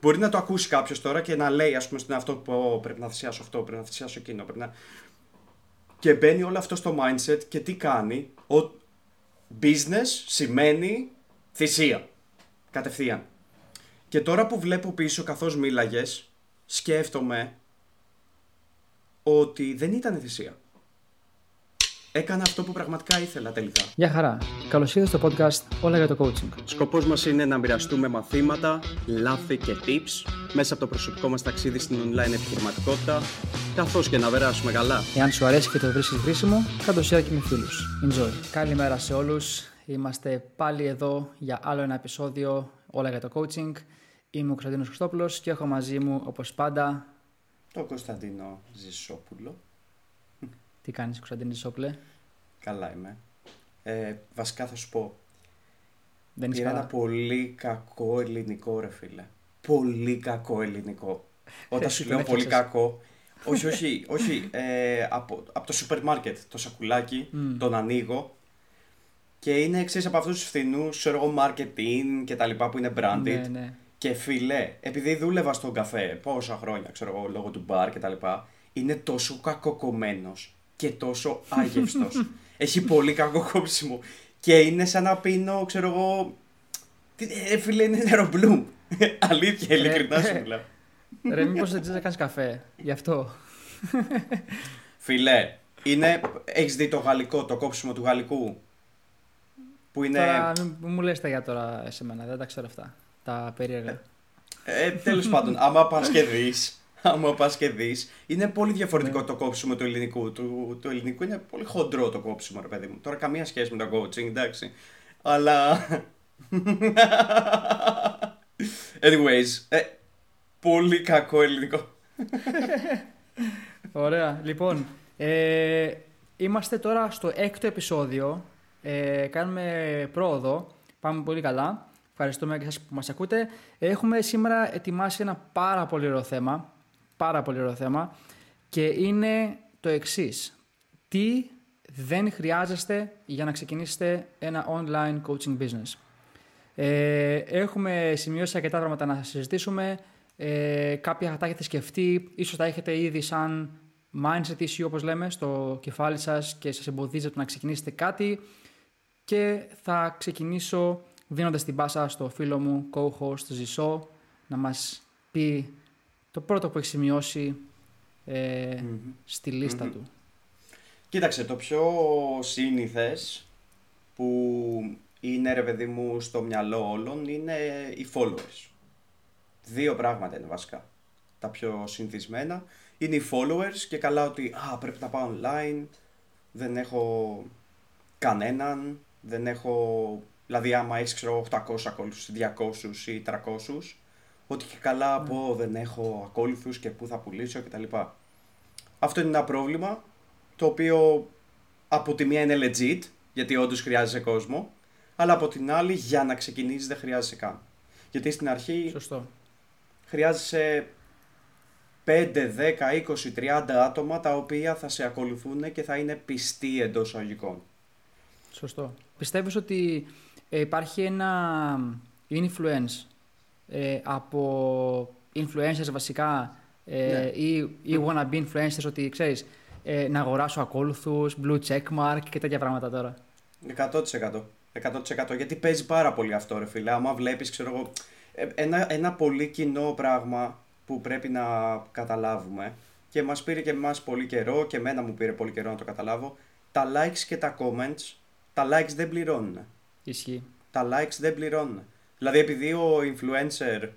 Μπορεί να το ακούσει κάποιος τώρα και να λέει, ας πούμε, στον εαυτό που πρέπει να θυσιάσω αυτό, πρέπει να θυσιάσω εκείνο. Πρέπει να... Και μπαίνει όλο αυτό στο mindset και τι κάνει. Ο business σημαίνει θυσία. Κατευθείαν. Και τώρα που βλέπω πίσω καθώς μίλαγες, σκέφτομαι ότι δεν ήταν θυσία. Έκανα αυτό που πραγματικά ήθελα τελικά. Γεια χαρά. Καλώς ήρθατε στο podcast Όλα για το Coaching. Σκοπός μας είναι να μοιραστούμε μαθήματα, λάθη και tips μέσα από το προσωπικό μας ταξίδι στην online επιχειρηματικότητα, καθώς και να περάσουμε καλά. Εάν σου αρέσει και το βρίσκεις χρήσιμο, κάτω share και με φίλους. Enjoy. Καλημέρα σε όλους. Είμαστε πάλι εδώ για άλλο ένα επεισόδιο Όλα για το Coaching. Είμαι ο Κωνσταντίνος Χριστόπουλος και έχω μαζί μου, όπως πάντα, Το Κωνσταντίνο Ζησόπουλο. Τι κάνεις, Κωνσταντίνο Ζησόπουλε. Καλά είμαι. Ε, βασικά θα σου πω, Δεν είσαι Πήρα ένα καλά. πολύ κακό ελληνικό, ρε φίλε. Πολύ κακό ελληνικό. Όταν σου Τον λέω πολύ έφτιαξες. κακό. όχι, όχι, όχι. Ε, από, από το σούπερ μάρκετ το σακουλάκι, Μμ. τον ανοίγω. Και είναι εξή από αυτούς τους φθηνούς, ξέρω εγώ, marketing και τα λοιπά που είναι branded. Ναι, ναι. Και φίλε, επειδή δούλευα στον καφέ πόσα χρόνια, ξέρω εγώ, λόγω του μπαρ και τα λοιπά, είναι τόσο κακοκομμένος και τόσο άγευστος. Έχει πολύ κακό κόψιμο. Και είναι σαν να πίνω, ξέρω εγώ. Τι, ε, φίλε, είναι νεροπλούμ. Αλήθεια, ειλικρινά σου μιλάω. Ρε, μήπως δεν ξέρεις να κάνεις καφέ. Γι' αυτό. Φίλε, είναι. Έχεις δει το γαλλικό, το κόψιμο του γαλλικού; Που είναι. Τώρα μην μην μου λες τα για τώρα σε μένα, δεν τα ξέρω αυτά. Τα περίεργα. Ε, Τέλος πάντων, άμα πα και δει. Άμα πας και δεις, είναι πολύ διαφορετικό το κόψιμο του ελληνικού. Του, του ελληνικού είναι πολύ χοντρό το κόψιμο, ρε παιδί μου. Τώρα καμία σχέση με το coaching, εντάξει. Αλλά. Anyways, ε, πολύ κακό ελληνικό. Ωραία. Λοιπόν, ε, είμαστε τώρα στο έκτο επεισόδιο. Ε, κάνουμε πρόοδο. Πάμε πολύ καλά. Ευχαριστούμε και σας που μας ακούτε. Έχουμε σήμερα ετοιμάσει ένα πάρα πολύ ωραίο θέμα. Πάρα πολύ ωραίο θέμα. Και είναι το εξής. Τι δεν χρειάζεστε για να ξεκινήσετε ένα online coaching business. Ε, έχουμε σημειώσει αρκετά πράγματα να συζητήσουμε. Ε, κάποια θα τα έχετε σκεφτεί, ίσως τα έχετε ήδη σαν mindset issue όπως λέμε στο κεφάλι σας και σας εμποδίζετε να ξεκινήσετε κάτι και θα ξεκινήσω δίνοντας την πάσα στο φίλο μου co-host Ζησό να μας πει το πρώτο που έχει σημειώσει ε, στη λιστα Μμμ. του. Κοίταξε, το πιο σύνηθες που είναι ρε παιδί μου στο μυαλό όλων είναι οι followers. Δύο πράγματα είναι βασικά. Τα πιο συνηθισμένα είναι οι followers και καλά ότι α, πρέπει να πάω online, δεν έχω κανέναν, δεν έχω... Δηλαδή άμα έχεις ξέρω 800 ακόλουθους, 200 ή 300, ότι και καλά από δεν έχω ακόλουθους και πού θα πουλήσω κτλ. Αυτό είναι ένα πρόβλημα το οποίο από τη μία είναι legit, γιατί όντως χρειάζεσαι κόσμο, αλλά από την άλλη για να ξεκινήσεις δεν χρειάζεσαι καν. Γιατί στην αρχή Σωστό. χρειάζεσαι 5, 10, 20, 30 άτομα τα οποία θα σε ακολουθούν και θα είναι πιστοί εντός αγωγικών. Σωστό. Πιστεύεις ότι ε, υπάρχει ένα influence ε, από influencers βασικά ε, Ναι. ή, ή wannabe influencers ότι ξέρεις ε, να αγοράσω ακόλουθους, blue checkmark και τέτοια πράγματα τώρα. 100%. 100% γιατί παίζει πάρα πολύ αυτό ρε φίλε. Άμα βλέπεις ξέρω εγώ ε, ένα, ένα πολύ κοινό πράγμα που πρέπει να καταλάβουμε και μας πήρε και εμάς πολύ καιρό και εμένα μου πήρε πολύ καιρό να το καταλάβω τα likes και τα comments τα likes δεν πληρώνουν. Ισχύει. Τα likes δεν πληρώνουν. Δηλαδή επειδή ο influencer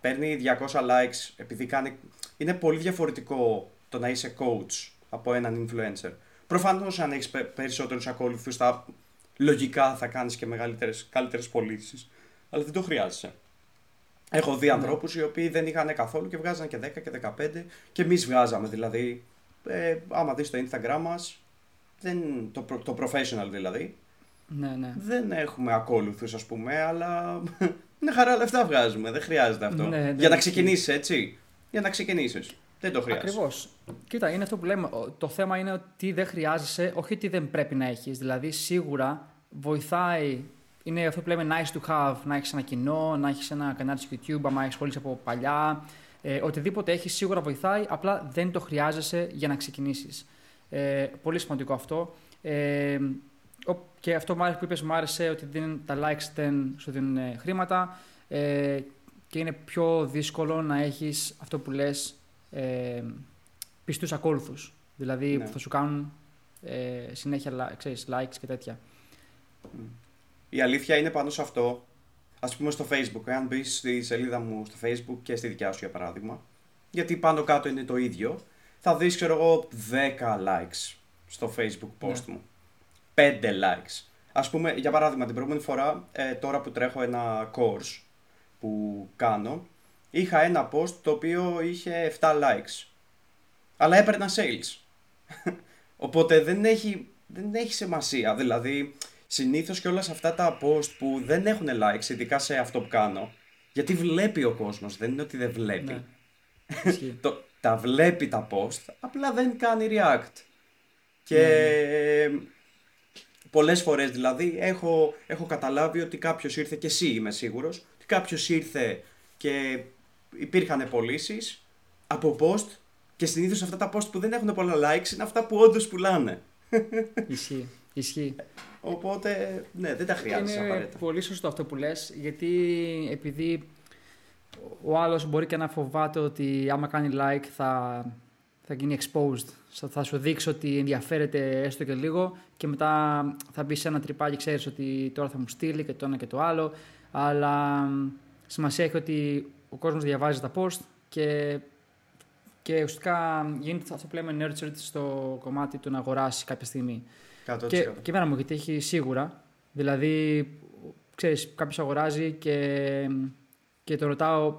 παίρνει 200 likes επειδή κάνει... Είναι πολύ διαφορετικό το να είσαι coach από έναν influencer. Προφανώς αν έχεις πε- περισσότερους ακόλουθους θα... λογικά θα κάνεις και μεγαλύτερες, καλύτερες πωλήσεις. Αλλά δεν το χρειάζεσαι. Έχω δει ανθρώπους οι οποίοι δεν είχαν καθόλου και βγάζαν και 10 και 15 και εμείς βγάζαμε δηλαδή. Ε, άμα δεις το Instagram μας, δεν, το, προ- το professional δηλαδή, Ναι, ναι. δεν έχουμε ακόλουθους ας πούμε, αλλά μια χαρά λεφτά βγάζουμε. Δεν χρειάζεται αυτό. Ναι, ναι, Για να ισχύει. ξεκινήσεις έτσι. Για να ξεκινήσεις. Δεν το χρειάζεται. Ακριβώς. Κοίτα, είναι αυτό που λέμε. Ο- Το θέμα είναι ότι δεν χρειάζεσαι, όχι ότι δεν πρέπει να έχεις. Δηλαδή, σίγουρα βοηθάει είναι αυτό που λέμε nice to have, να έχεις ένα κοινό, να έχεις ένα κανάλι στο YouTube, άμα έχει σχολήσει από παλιά. Ε, οτιδήποτε έχεις σίγουρα βοηθάει, απλά δεν το χρειάζεσαι για να ξεκινήσεις. Ε, πολύ σημαντικό αυτό. Ε, και αυτό που είπες μου άρεσε ότι τα likes δεν σου δίνουν ε, χρήματα ε, και είναι πιο δύσκολο να έχεις αυτό που λες ε, πιστούς ακόλουθους. Δηλαδή ναι. που θα σου κάνουν ε, συνέχεια ξέρεις, likes και τέτοια. Η αλήθεια είναι πάνω σε αυτό. Α πούμε στο Facebook, αν μπεις στη σελίδα μου στο Facebook και στη δικιά σου για παράδειγμα, γιατί πάνω κάτω είναι το ίδιο, θα δεις, ξέρω εγώ, 10 likes στο Facebook post ναι. μου. 5 likes. Α πούμε, για παράδειγμα, την προηγούμενη φορά, ε, τώρα που τρέχω ένα course που κάνω, είχα ένα post το οποίο είχε 7 likes. Αλλά έπαιρνα sales. Οπότε δεν έχει, δεν έχει σημασία. Δηλαδή, συνήθως και όλα αυτά τα post που δεν έχουν likes, ειδικά σε αυτό που κάνω, γιατί βλέπει ο κόσμος, δεν είναι ότι δεν βλέπει. Ναι. το, τα βλέπει τα post, απλά δεν κάνει react. Και ναι. ναι. Πολλές φορές δηλαδή έχω, έχω καταλάβει ότι κάποιος ήρθε και εσύ είμαι σίγουρος, ότι κάποιος ήρθε και υπήρχαν πωλήσεις από post και συνήθως αυτά τα post που δεν έχουν πολλά likes είναι αυτά που όντως πουλάνε. Ισχύει. Ισχύει. Οπότε, ναι, δεν τα χρειάζεσαι είναι απαραίτητα. πολύ σωστό αυτό που λες, γιατί επειδή ο άλλος μπορεί και να φοβάται ότι άμα κάνει like θα, θα γίνει exposed. Θα σου δείξει ότι ενδιαφέρεται έστω και λίγο και μετά θα μπει σε ένα τρυπάκι, ξέρεις ότι τώρα θα μου στείλει και το ένα και το άλλο. Αλλά σημασία έχει ότι ο κόσμος διαβάζει τα post και, και ουσιαστικά γίνεται αυτό που λέμε nurtured στο κομμάτι του να αγοράσει κάποια στιγμή. Και, και εμένα μου γιατί έχει σίγουρα. Δηλαδή, ξέρεις, κάποιος αγοράζει και, και το ρωτάω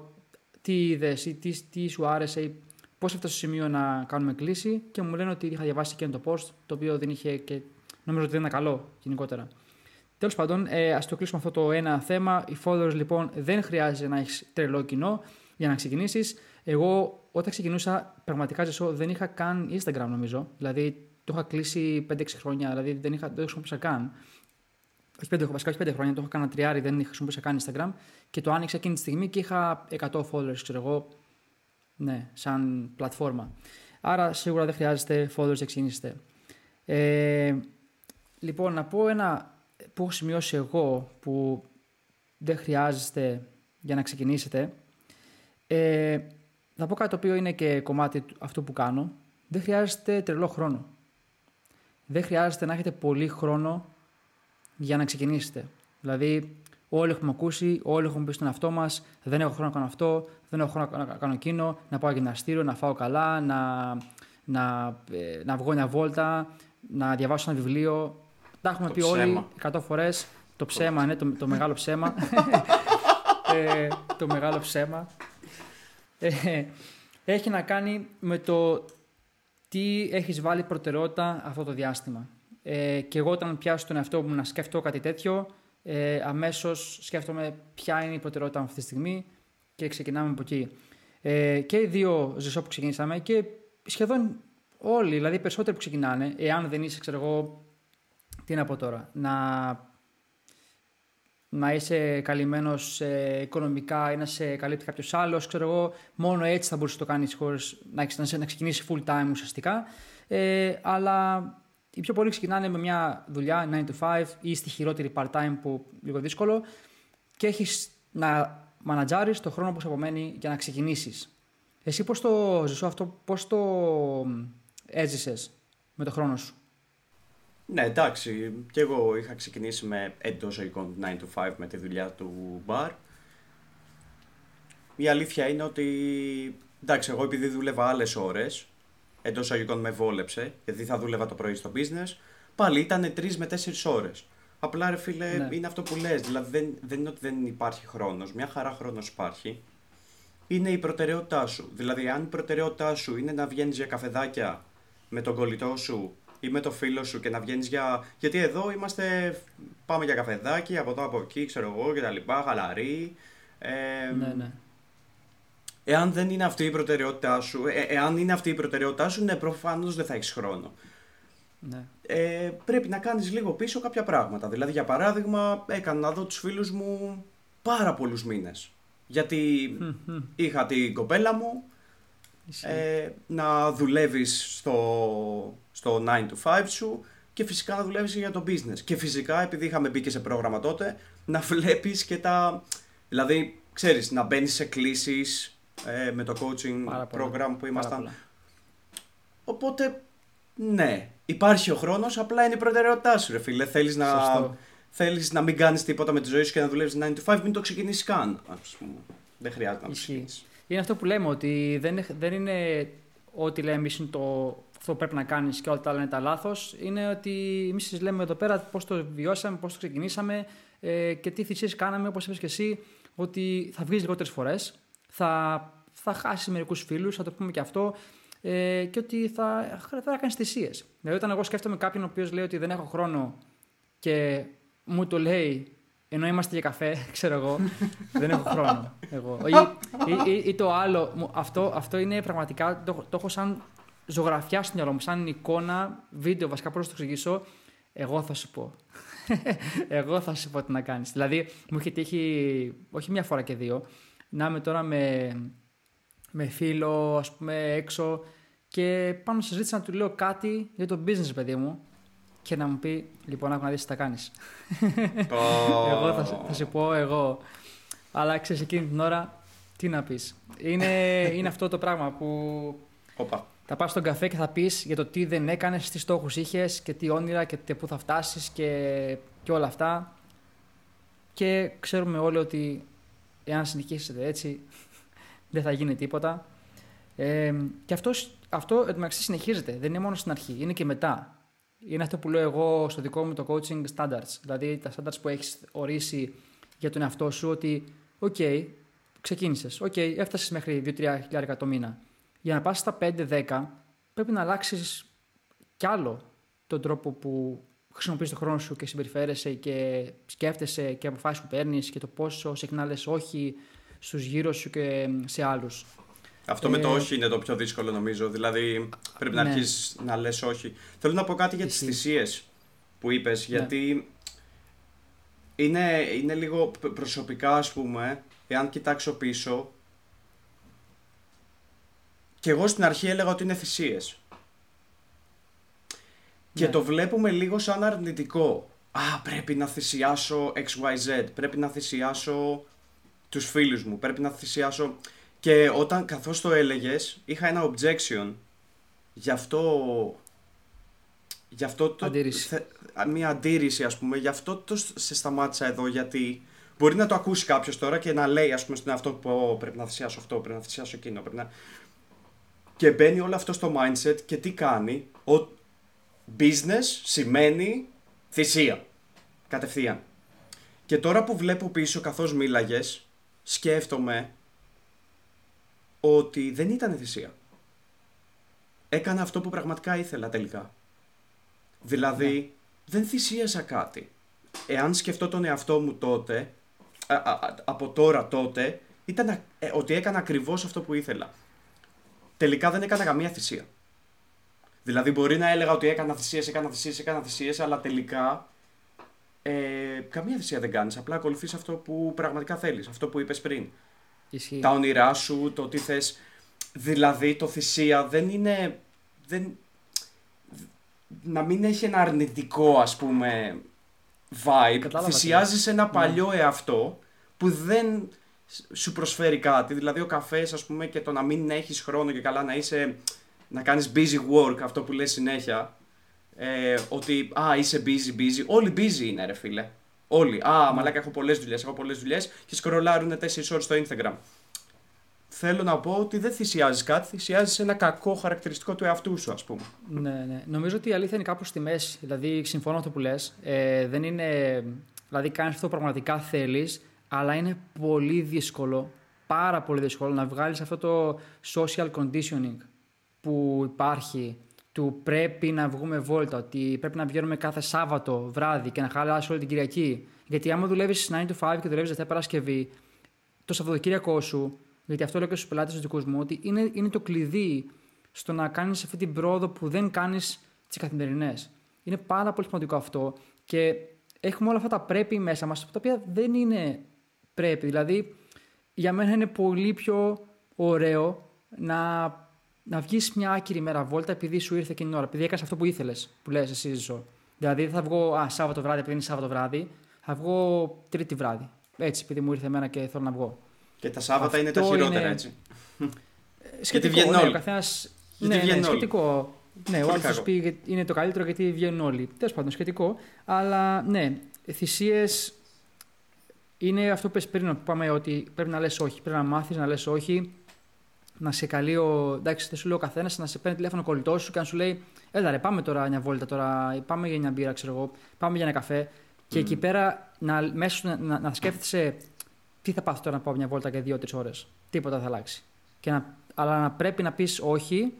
τι είδες ή τι, τι σου άρεσε ή πώς έφτασε στο σημείο να κάνουμε κλίση και μου λένε ότι είχα διαβάσει και το post, το οποίο δεν είχε και νομίζω ότι δεν είναι καλό γενικότερα. Τέλος πάντων, ε, ας το κλείσουμε αυτό το ένα θέμα. Οι followers λοιπόν δεν χρειάζεται να έχεις τρελό κοινό για να ξεκινήσεις. Εγώ όταν ξεκινούσα, πραγματικά ζεσό, δεν είχα καν Instagram νομίζω. Δηλαδή το είχα κλείσει 5-6 χρόνια, δηλαδή δεν, είχα, δεν το χρησιμοποιούσα καν. Όχι 5, βασικά όχι 5 χρόνια, το είχα κάνει τριάρι, δεν χρησιμοποιούσα καν Instagram και το άνοιξα εκείνη τη στιγμή και είχα 100 followers, ξέρω εγώ, ναι, σαν πλατφόρμα. Άρα σίγουρα δεν χρειάζεται followers να ξεκινήσετε. Ε, λοιπόν, να πω ένα που έχω σημειώσει εγώ που δεν χρειάζεστε για να ξεκινήσετε. Ε, θα πω κάτι το οποίο είναι και κομμάτι αυτού που κάνω. Δεν χρειάζεται τρελό χρόνο δεν χρειάζεται να έχετε πολύ χρόνο για να ξεκινήσετε. Δηλαδή, όλοι έχουμε ακούσει, όλοι έχουμε πει στον εαυτό μας: Δεν έχω χρόνο να κάνω αυτό, δεν έχω χρόνο να κάνω εκείνο, να πάω γυμναστήριο, να φάω καλά, να, να, ε, να βγω μια βόλτα, να διαβάσω ένα βιβλίο. Τα έχουμε πει όλοι 100 φορές. Το ψέμα, ναι, το, το μεγάλο ψέμα. ε, το μεγάλο ψέμα. Ε, έχει να κάνει με το τι έχεις βάλει προτεραιότητα αυτό το διάστημα. Ε, και εγώ όταν πιάσω τον εαυτό μου να σκεφτώ κάτι τέτοιο, ε, αμέσως σκέφτομαι ποια είναι η προτεραιότητα μου αυτή τη στιγμή και ξεκινάμε από εκεί. Ε, και οι δύο ζεσό που ξεκινήσαμε και σχεδόν όλοι, δηλαδή περισσότεροι που ξεκινάνε, εάν δεν είσαι, ξέρω εγώ, τι να πω τώρα, να να είσαι καλυμμένος οικονομικά ή να σε καλύπτει κάποιος άλλος. Ξέρω εγώ, μόνο έτσι θα μπορούσε να το κάνεις χωρίς να, να ξεκινήσεις full time ουσιαστικά. Ε, αλλά οι πιο πολλοί ξεκινάνε με μια δουλειά 9 to 5 ή στη χειρότερη part time που λίγο δύσκολο και έχεις να μανατζάρεις το χρόνο που σου απομένει για να ξεκινήσεις. Εσύ πώς το ζεσό αυτό, πώς το έζησες με το χρόνο σου; Ναι, εντάξει. Και εγώ είχα ξεκινήσει με εντός ζωικών 9 to 5 με τη δουλειά του μπαρ. Η αλήθεια είναι ότι. Εντάξει, εγώ επειδή δούλευα άλλες ώρες, εντός αγικών με βόλεψε, γιατί θα δούλευα το πρωί στο business, πάλι ήταν 3 με 4 ώρες. Απλά ρε φίλε, ναι. είναι αυτό που λες, δηλαδή δεν, δεν είναι ότι δεν υπάρχει χρόνος, μια χαρά χρόνος υπάρχει. Είναι η προτεραιότητά σου. Δηλαδή, αν η προτεραιότητά σου είναι να βγαίνεις για καφεδάκια με τον κολλητό σου ή με το φίλο σου και να βγαίνεις για. Γιατί εδώ είμαστε. Πάμε για καφεδάκι από εδώ από εκεί, ξέρω εγώ και τα λοιπά, χαλαρή. Ε, ναι, ναι. Εάν δεν είναι αυτή η προτεραιότητά σου, ε, εάν είναι αυτή η προτεραιότητά σου, ναι, προφανώς δεν θα έχεις χρόνο. Ναι. ε, πρέπει να κάνεις λίγο πίσω κάποια πράγματα. Δηλαδή, για παράδειγμα, έκανα να δω τους φίλους μου πάρα πολλούς μήνες. Γιατί Μμμ. είχα την κοπέλα μου, Ισχύει. ε, να δουλεύεις στο, στο 9 to 5 σου και φυσικά να δουλεύεις και για το business. Και φυσικά, επειδή είχαμε μπει και σε πρόγραμμα τότε, να βλέπεις και τα... Δηλαδή, ξέρεις, να μπαίνεις σε κλήσεις ε, με το coaching Πάρα πολλά. program που Πάρα ήμασταν. πολλά. Οπότε, ναι, υπάρχει ο χρόνος, απλά είναι η προτεραιότητά σου, ρε φίλε. Θέλεις να, Σωστό. θέλεις να μην κάνεις τίποτα με τη ζωή σου και να δουλεύεις 9 to 5, μην το ξεκινήσεις καν, ας πούμε. Δεν χρειάζεται να το Ισχύει. ξεκινήσεις. Είναι αυτό που λέμε, ότι δεν, είναι- δεν είναι ό,τι λέμε εμείς είναι το, αυτό που πρέπει να κάνεις και όλα τα άλλα είναι τα λάθος. Είναι ότι εμείς σα λέμε εδώ πέρα πώς το βιώσαμε, πώς το ξεκινήσαμε ε, και τι θυσίες κάναμε, όπως είπες και εσύ, ότι θα βγεις λιγότερες φορές, θα, θα χάσει μερικούς φίλους, θα το πούμε και αυτό. Ε, και ότι θα, θα κάνει θυσίες. Δηλαδή, όταν εγώ σκέφτομαι κάποιον ο οποίος λέει ότι δεν έχω χρόνο και μου το λέει ενώ είμαστε για καφέ, ξέρω εγώ, δεν έχω χρόνο. Εγώ. Ή, ή, ή, ή το άλλο, μου- αυτό, αυτό είναι πραγματικά, το, το έχω σαν ζωγραφιά στο μυαλό μου, σαν εικόνα, βίντεο βασικά, πώς να το εξηγήσω, εγώ θα σου πω. εγώ θα σου πω τι να κάνεις. Δηλαδή, μου είχε τύχει, όχι μια φορά και δύο, να είμαι τώρα με, με φίλο, ας πούμε, έξω και πάνω σε συζήτηση να του λέω κάτι για το business, παιδί μου, και να μου πει, λοιπόν, άκου να δεις τι θα κάνεις. Εγώ θα, σε- θα σε πω εγώ. Αλλά ξέρεις εκείνη την ώρα τι να πεις. Είναι, είναι αυτό το πράγμα που Όπα. θα πας στον καφέ και θα πεις για το τι δεν έκανες, τι στόχους είχες και τι όνειρα και τε- πού θα φτάσεις και, και όλα αυτά. Και ξέρουμε όλοι ότι εάν συνεχίσετε έτσι δεν θα γίνει τίποτα. Ε, και αυτός, αυτό εντωμεταξύ συνεχίζεται. Δεν είναι μόνο στην αρχή, είναι και μετά. Είναι αυτό που λέω εγώ στο δικό μου το coaching standards. Δηλαδή τα standards που έχεις ορίσει για τον εαυτό σου ότι οκ, ξεκίνησες, οκ, έφτασες μέχρι 2-3 χιλιάρικα το μήνα. Για να πας στα 5-10 πρέπει να αλλάξεις κι άλλο τον τρόπο που χρησιμοποιείς τον χρόνο σου και συμπεριφέρεσαι και σκέφτεσαι και αποφάσεις που παίρνεις και το πόσο συχνά λες όχι στους γύρω σου και σε άλλους. Αυτό με το Ε, όχι είναι το πιο δύσκολο νομίζω. Δηλαδή πρέπει να Ναι. αρχίσεις να λες όχι. Θέλω να πω κάτι για τις Ισχύει. θυσίες που είπες, Ναι. γιατί είναι, είναι λίγο π- προσωπικά ας πούμε, εάν κοιτάξω πίσω, και εγώ στην αρχή έλεγα ότι είναι θυσίες. Και Ναι. το βλέπουμε λίγο σαν αρνητικό. Α, πρέπει να θυσιάσω XYZ, πρέπει να θυσιάσω τους φίλους μου, πρέπει να θυσιάσω... Και όταν καθώς το έλεγες, είχα ένα objection. Γι' αυτό... Γι' αυτό το... Αντίρρηση. θε- α, Μια αντίρρηση ας πούμε, γι' αυτό το σ- σε σταμάτησα εδώ γιατί μπορεί να το ακούσει κάποιος τώρα και να λέει ας πούμε στον εαυτό του «Πω, πρέπει να θυσιάσω αυτό, πρέπει να θυσιάσω εκείνο, πρέπει να... Και μπαίνει όλο αυτό στο mindset και τι κάνει, ο business σημαίνει θυσία, κατευθείαν. Και τώρα που βλέπω πίσω καθώς μίλαγες, σκέφτομαι ότι δεν ήταν θυσία. Έκανα αυτό που πραγματικά ήθελα τελικά. Δηλαδή, δεν θυσίασα κάτι. Εάν σκεφτώ τον εαυτό μου τότε, α- α- α- από τώρα τότε, ήταν α- ε, ότι έκανα ακριβώς αυτό που ήθελα. Τελικά δεν έκανα καμία θυσία. Δηλαδή μπορεί να έλεγα ότι έκανα θυσίες, έκανα θυσίες, έκανα θυσίες, αλλά τελικά ε, καμία θυσία δεν κάνεις. Απλά ακολουθείς αυτό που πραγματικά θέλεις, αυτό που είπες πριν. Ισχύει. Τα όνειρά σου, το τι θες. Δηλαδή το θυσία δεν είναι... Δεν, να μην έχει ένα αρνητικό ας πούμε vibe. Κατάλαβα τι Θυσιάζεις ένα Ναι. παλιό εαυτό που δεν σου προσφέρει κάτι. Δηλαδή ο καφές ας πούμε και το να μην έχεις χρόνο και καλά να είσαι... Να κάνεις busy work, αυτό που λες συνέχεια. Ε, ότι α, είσαι busy, busy. Όλοι busy είναι, ρε φίλε. Όλοι. Α, μαλάκα, έχω πολλές δουλειές. Έχω πολλές δουλειές και σκρολάρουν 4 ώρες στο Instagram. Θέλω να πω ότι δεν θυσιάζεις κάτι, θυσιάζεις ένα κακό χαρακτηριστικό του εαυτού σου, ας πούμε. Ναι, ναι. Νομίζω ότι η αλήθεια είναι κάπου στη μέση. Δηλαδή, συμφωνώ με αυτό που λες. Ε, δεν είναι. Δηλαδή, κάνεις αυτό που πραγματικά θέλεις, αλλά είναι πολύ δύσκολο, πάρα πολύ δύσκολο να βγάλεις αυτό το social conditioning που υπάρχει του πρέπει να βγούμε βόλτα, ότι πρέπει να βγαίνουμε κάθε Σάββατο βράδυ και να χαλάσει όλη την Κυριακή. Γιατί άμα δουλεύεις 9 to 5 και δουλεύεις Δευτέρα Παρασκευή, το Σαββατοκύριακό σου, γιατί αυτό λέω και στους πελάτες του δικούς μου, ότι είναι, είναι το κλειδί στο να κάνεις αυτή την πρόοδο που δεν κάνεις τι τις καθημερινές. Είναι πάρα πολύ σημαντικό αυτό και έχουμε όλα αυτά τα πρέπει μέσα μας, τα οποία δεν είναι πρέπει. Δηλαδή, για μένα είναι πολύ πιο ωραίο να, να βγεις μια άκυρη μέρα βόλτα επειδή σου ήρθε εκείνη την ώρα, επειδή έκανες αυτό που ήθελες, που λες εσύ ζω. Δηλαδή, δεν θα βγω α, Σάββατο βράδυ επειδή είναι Σάββατο βράδυ, θα βγω Τρίτη βράδυ. Έτσι, επειδή μου ήρθε εμένα και θέλω να βγω. Και τα Σάββατα αυτό είναι τα χειρότερα, είναι... έτσι. Σχετικό, γιατί βγαίνουν ναι, καθένας... ναι, ναι, σχετικό. Ναι, ο άλλο θα πει είναι το καλύτερο γιατί βγαίνουν όλοι. Τέλος πάντων, σχετικό. Αλλά ναι, θυσίες είναι αυτό που πριν που πάμε ότι πρέπει να λες όχι. Πρέπει να μάθεις να λες όχι. Να σε καλεί ο. Εντάξει, δεν σου λέει ο καθένας να σε παίρνει τηλέφωνο κολλητός σου και να σου λέει Έλα ρε, πάμε τώρα μια βόλτα τώρα. Πάμε για μια μπύρα, ξέρω εγώ. Πάμε για ένα καφέ. Και εκεί πέρα να, μέσα να, να, σκέφτεσαι τι θα πάθω τώρα να πάω μια βόλτα για δύο-τρεις ώρες. Τίποτα θα αλλάξει. Και να, αλλά να πρέπει να πεις όχι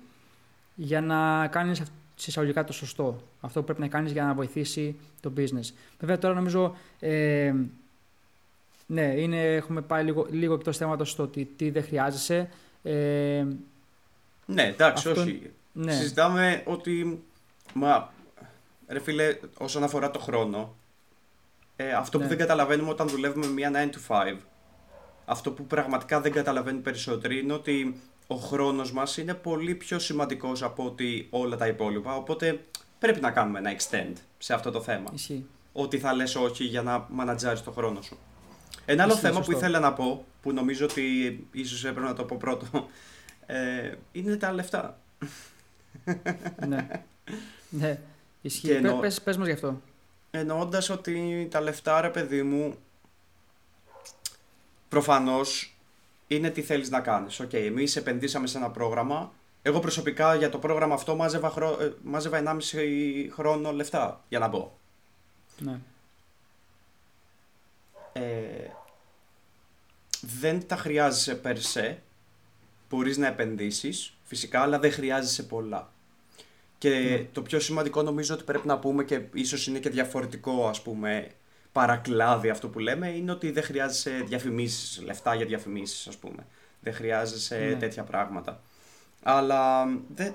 για να κάνεις συσσαγωγικά το σωστό. Αυτό που πρέπει να κάνεις για να βοηθήσει το business. Βέβαια τώρα νομίζω. Ε, ναι, είναι, έχουμε πάει λίγο, λίγο εκτός θέματος στο ότι τι δεν χρειάζεσαι. Ε, ναι, εντάξει, όχι. Ναι. Συζητάμε ότι. Μα, ρε φίλε, όσον αφορά το χρόνο, ε, αυτό ναι. που δεν καταλαβαίνουμε όταν δουλεύουμε μια 9 to 5, αυτό που πραγματικά δεν καταλαβαίνουν περισσότεροι είναι ότι ο χρόνος μας είναι πολύ πιο σημαντικός από ότι όλα τα υπόλοιπα, οπότε πρέπει να κάνουμε ένα extend σε αυτό το θέμα. Ισχύει. Ότι θα λες όχι για να μανατζάρεις το χρόνο σου. Ένα άλλο θέμα που ήθελα να πω, που νομίζω ότι ίσως έπρεπε να το πω πρώτο, ε, είναι τα λεφτά. ναι. ναι. Ισχύει. Εννο... Πες, πες μας γι' αυτό. Εννοώντας ότι τα λεφτά, ρε παιδί μου, προφανώς είναι τι θέλεις να κάνεις. OK, okay, εμείς επενδύσαμε σε ένα πρόγραμμα. Εγώ προσωπικά για το πρόγραμμα αυτό μάζευα, χρο... Ε, μάζευα 1,5 χρόνο λεφτά για να μπω. Ναι. Ε, δεν τα χρειάζεσαι per se. Μπορείς να επενδύσεις, φυσικά, αλλά δεν χρειάζεσαι πολλά. Και ναι. το πιο σημαντικό νομίζω ότι πρέπει να πούμε και ίσως είναι και διαφορετικό ας πούμε παρακλάδι αυτό που λέμε είναι ότι δεν χρειάζεσαι διαφημίσεις, λεφτά για διαφημίσεις ας πούμε. Δεν χρειάζεσαι ναι. τέτοια πράγματα. Αλλά δεν,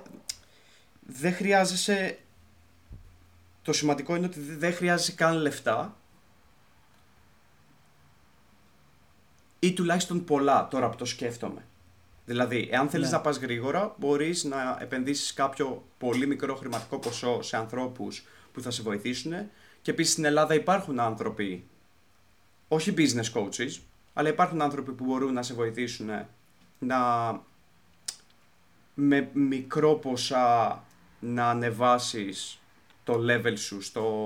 δεν χρειάζεσαι... Το σημαντικό είναι ότι δεν χρειάζεσαι καν λεφτά ή τουλάχιστον πολλά τώρα που το σκέφτομαι. Δηλαδή, εάν θέλεις ναι. να πας γρήγορα, μπορείς να επενδύσεις κάποιο πολύ μικρό χρηματικό ποσό σε ανθρώπους που θα σε βοηθήσουν και επίσης στην Ελλάδα υπάρχουν άνθρωποι, όχι business coaches, αλλά υπάρχουν άνθρωποι που μπορούν να σε βοηθήσουν να με μικρό ποσά να ανεβάσεις το level σου στο,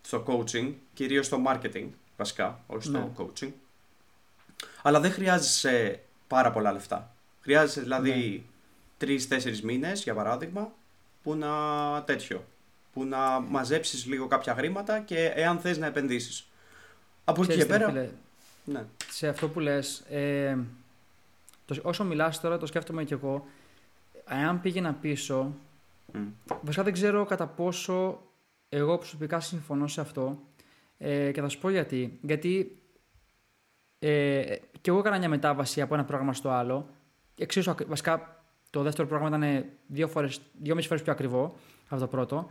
στο coaching, κυρίως στο marketing βασικά, όχι στο ναι. coaching. Αλλά δεν χρειάζεσαι πάρα πολλά λεφτά. Χρειάζεσαι δηλαδή ναι. τρει-τέσσερι μήνες, για παράδειγμα, που να τέτοιο που να μαζέψεις λίγο κάποια χρήματα και εάν θες να επενδύσεις. Από εκεί και πέρα... ναι. Σε αυτό που λες, ε, το, όσο μιλάς τώρα το σκέφτομαι και εγώ, εάν πήγαινα πίσω, mm. βασικά δεν ξέρω κατά πόσο εγώ προσωπικά συμφωνώ σε αυτό ε, και θα σου πω γιατί. Γιατί ε, και εγώ έκανα μια μετάβαση από ένα πρόγραμμα στο άλλο. Εξίσου, βασικά το δεύτερο πρόγραμμα ήταν δύο, φορές, δύο μισή φορές πιο ακριβό από το πρώτο.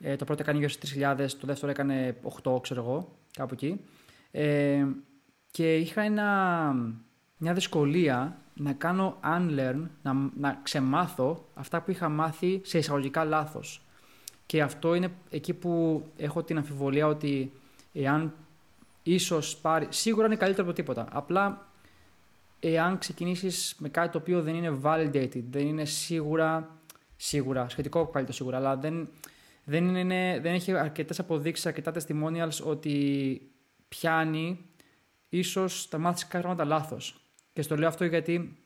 Ε, το πρώτο έκανε γύρω στις 3.000, το δεύτερο έκανε 8, ξέρω εγώ, κάπου εκεί. Ε, και είχα ένα, μια δυσκολία να κάνω unlearn, να, να ξεμάθω αυτά που είχα μάθει σε εισαγωγικά λάθος. Και αυτό είναι εκεί που έχω την αμφιβολία ότι εάν ίσως πάρει... Σίγουρα είναι καλύτερο από τίποτα. Απλά εάν ξεκινήσεις με κάτι το οποίο δεν είναι validated, δεν είναι σίγουρα... Σίγουρα, σχετικό καλύτερο σίγουρα, αλλά δεν, δεν, είναι, δεν έχει αρκετές αποδείξεις, αρκετά testimonials ότι πιάνει, ίσως τα μάθεις κάποια πράγματα λάθος. Και στο λέω αυτό γιατί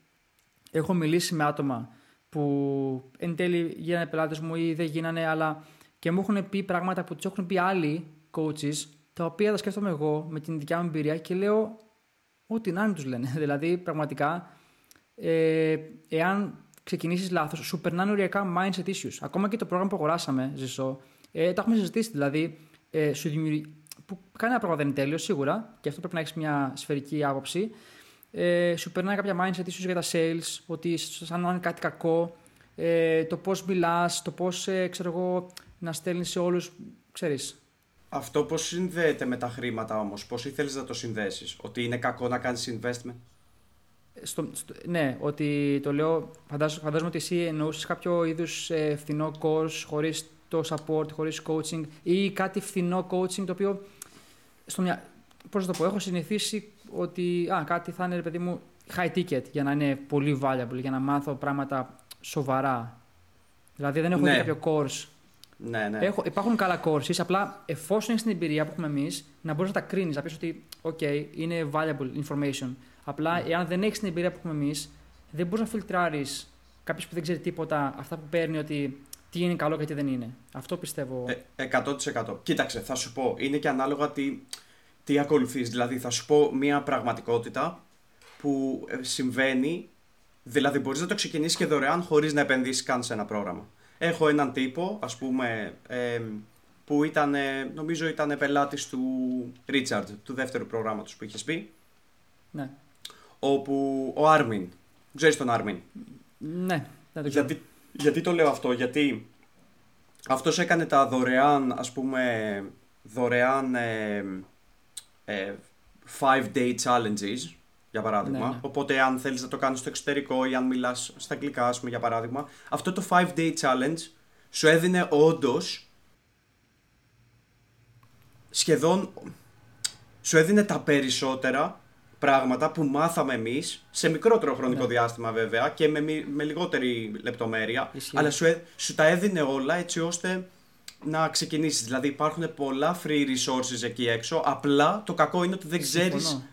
έχω μιλήσει με άτομα που εν τέλει γίνανε πελάτες μου ή δεν γίνανε, αλλά και μου έχουν πει πράγματα που τους έχουν πει άλλοι coaches, τα οποία τα σκέφτομαι εγώ με την δικιά μου εμπειρία και λέω ό,τι να είναι τους λένε. δηλαδή, πραγματικά, ε, εάν ξεκινήσεις λάθος, σου περνάνε οριακά mindset issues. Ακόμα και το πρόγραμμα που αγοράσαμε, Ζησό, ε, το έχουμε συζητήσει. Δηλαδή, ε, σου δημιουργεί. Που κανένα πράγμα δεν είναι τέλειο, σίγουρα, και αυτό πρέπει να έχεις μια σφαιρική άποψη. Ε, σου περνάνε κάποια mindset issues για τα sales, ότι σαν να είναι κάτι κακό. ε, το πώς μιλάς, το πώς ε, ξέρω εγώ, να στέλνεις σε όλους. Ξέρεις. Αυτό πώς συνδέεται με τα χρήματα όμως, πώς ήθελες να το συνδέσεις, Ότι είναι κακό να κάνεις investment; Στο, στο, ναι, ότι το λέω. Φαντάζομαι, φαντάζομαι ότι εσύ εννοούσες κάποιο είδους ε, φθηνό course χωρίς το support, χωρίς coaching ή κάτι φθηνό coaching το οποίο. Στο μια, πώς να το πω, έχω συνηθίσει ότι α, κάτι θα είναι, ρε παιδί μου, high ticket για να είναι πολύ valuable, για να μάθω πράγματα σοβαρά. Δηλαδή δεν έχω Ναι. δει κάποιο course. Ναι, ναι. Έχω, υπάρχουν καλά courses, απλά εφόσον έχεις την εμπειρία που έχουμε εμείς, να μπορείς να τα κρίνεις, να πεις ότι, OK, είναι valuable information. Απλά, εάν δεν έχεις την εμπειρία που έχουμε εμείς, δεν μπορείς να φιλτράρεις κάποιος που δεν ξέρει τίποτα, αυτά που παίρνει, ότι τι είναι καλό και τι δεν είναι. Αυτό πιστεύω. Ε, 100%. Κοίταξε, θα σου πω, είναι και ανάλογα τι, τι ακολουθείς. Δηλαδή, θα σου πω μια πραγματικότητα που ε, συμβαίνει, δηλαδή μπορείς να το ξεκινήσεις και δωρεάν χωρίς να επενδύσεις καν σε ένα πρόγραμμα. Έχω έναν τύπο, ας πούμε, ε, που ήταν, ε, νομίζω ήταν πελάτης του Ρίτσαρντ, του δεύτερου προγράμματος που είχες πει, Ναι. όπου ο Άρμιν, ξέρεις τον Άρμιν, Ναι, δεν το ξέρω. γιατί, γιατί το λέω αυτό, γιατί αυτός έκανε τα δωρεάν, ας πούμε, δωρεάν ε, ε, five day challenges, για παράδειγμα. Ναι, ναι. Οπότε αν θέλεις να το κάνεις στο εξωτερικό ή αν μιλάς στα αγγλικά, ας πούμε, για παράδειγμα, αυτό το five day challenge σου έδινε όντως σχεδόν σου έδινε τα περισσότερα πράγματα που μάθαμε εμείς σε μικρότερο χρονικό Ναι. διάστημα βέβαια και με, μη- με λιγότερη λεπτομέρεια Ισχύει. αλλά σου, έ- σου τα έδινε όλα έτσι ώστε να ξεκινήσεις. Δηλαδή υπάρχουν πολλά free resources εκεί έξω απλά το κακό είναι ότι δεν ξέρεις Συμφωνώ.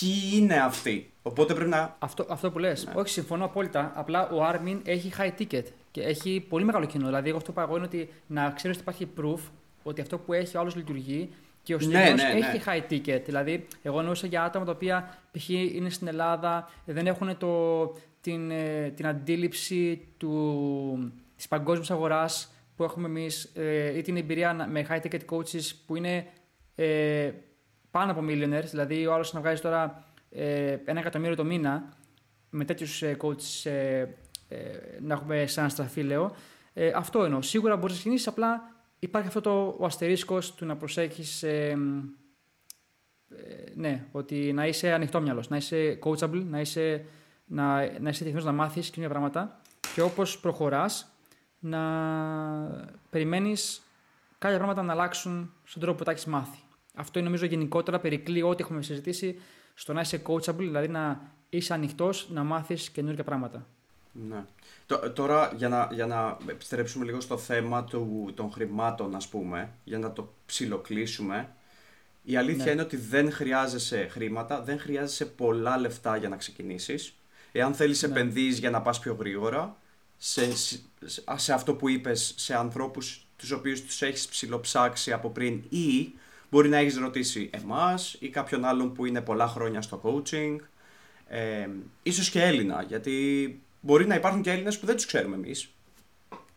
Ποιοι είναι αυτοί. Οπότε πρέπει να... Αυτό, αυτό που λες. Όχι, συμφωνώ απόλυτα. Απλά ο Armin έχει high ticket και έχει πολύ μεγάλο κοινό. Δηλαδή, εγώ αυτό που πάω είναι ότι να ξέρει ότι υπάρχει proof ότι αυτό που έχει ο άλλος λειτουργεί και ο Ναι, συγκεκριμένος ναι, ναι. έχει high ticket. Δηλαδή, εγώ εννοούσα για άτομα τα οποία π.χ. είναι στην Ελλάδα, ε, δεν έχουν το, την, ε, την αντίληψη του, της παγκόσμιας αγοράς που έχουμε εμείς ε, ή την εμπειρία να- με high ticket coaches που είναι ε, πάνω από millionaires. Δηλαδή, ο άλλος να βγάζει τώρα ε, ένα εκατομμύριο το μήνα με τέτοιους ε, coaches ε, ε, να έχουμε σαν στραφή, λέω. Ε, αυτό εννοώ. Σίγουρα μπορείς να ξεκινήσεις, απλά υπάρχει αυτό το ο αστερίσκος του να προσέχεις. Ε, μ, ε, ναι, ότι να είσαι ανοιχτόμυαλο, να είσαι coachable, να είσαι, να, να είσαι διεθνώς να μάθεις καινούργια πράγματα και όπως προχωράς να περιμένεις κάποια πράγματα να αλλάξουν στον τρόπο που τα έχεις μάθει. Αυτό είναι νομίζω γενικότερα περικλεί ό,τι έχουμε συζητήσει στο να είσαι coachable, δηλαδή να είσαι ανοιχτός να μάθεις καινούργια πράγματα. Ναι. Τ- Τώρα για να, για να επιστρέψουμε λίγο στο θέμα του, των χρημάτων ας πούμε, για να το ψιλοκλείσουμε. Η αλήθεια Ναι. είναι ότι δεν χρειάζεσαι χρήματα, δεν χρειάζεσαι πολλά λεφτά για να ξεκινήσεις. Εάν θέλεις Ναι. επενδύεις για να πας πιο γρήγορα, σε, σε, σε αυτό που είπες, σε ανθρώπους τους οποίους τους έχεις ψιλοψάξει από πριν ή μπορεί να έχεις ρωτήσει εμάς ή κάποιον άλλον που είναι πολλά χρόνια στο coaching, ε, ίσως και Έλληνα, γιατί μπορεί να υπάρχουν και Έλληνες που δεν τους ξέρουμε εμείς.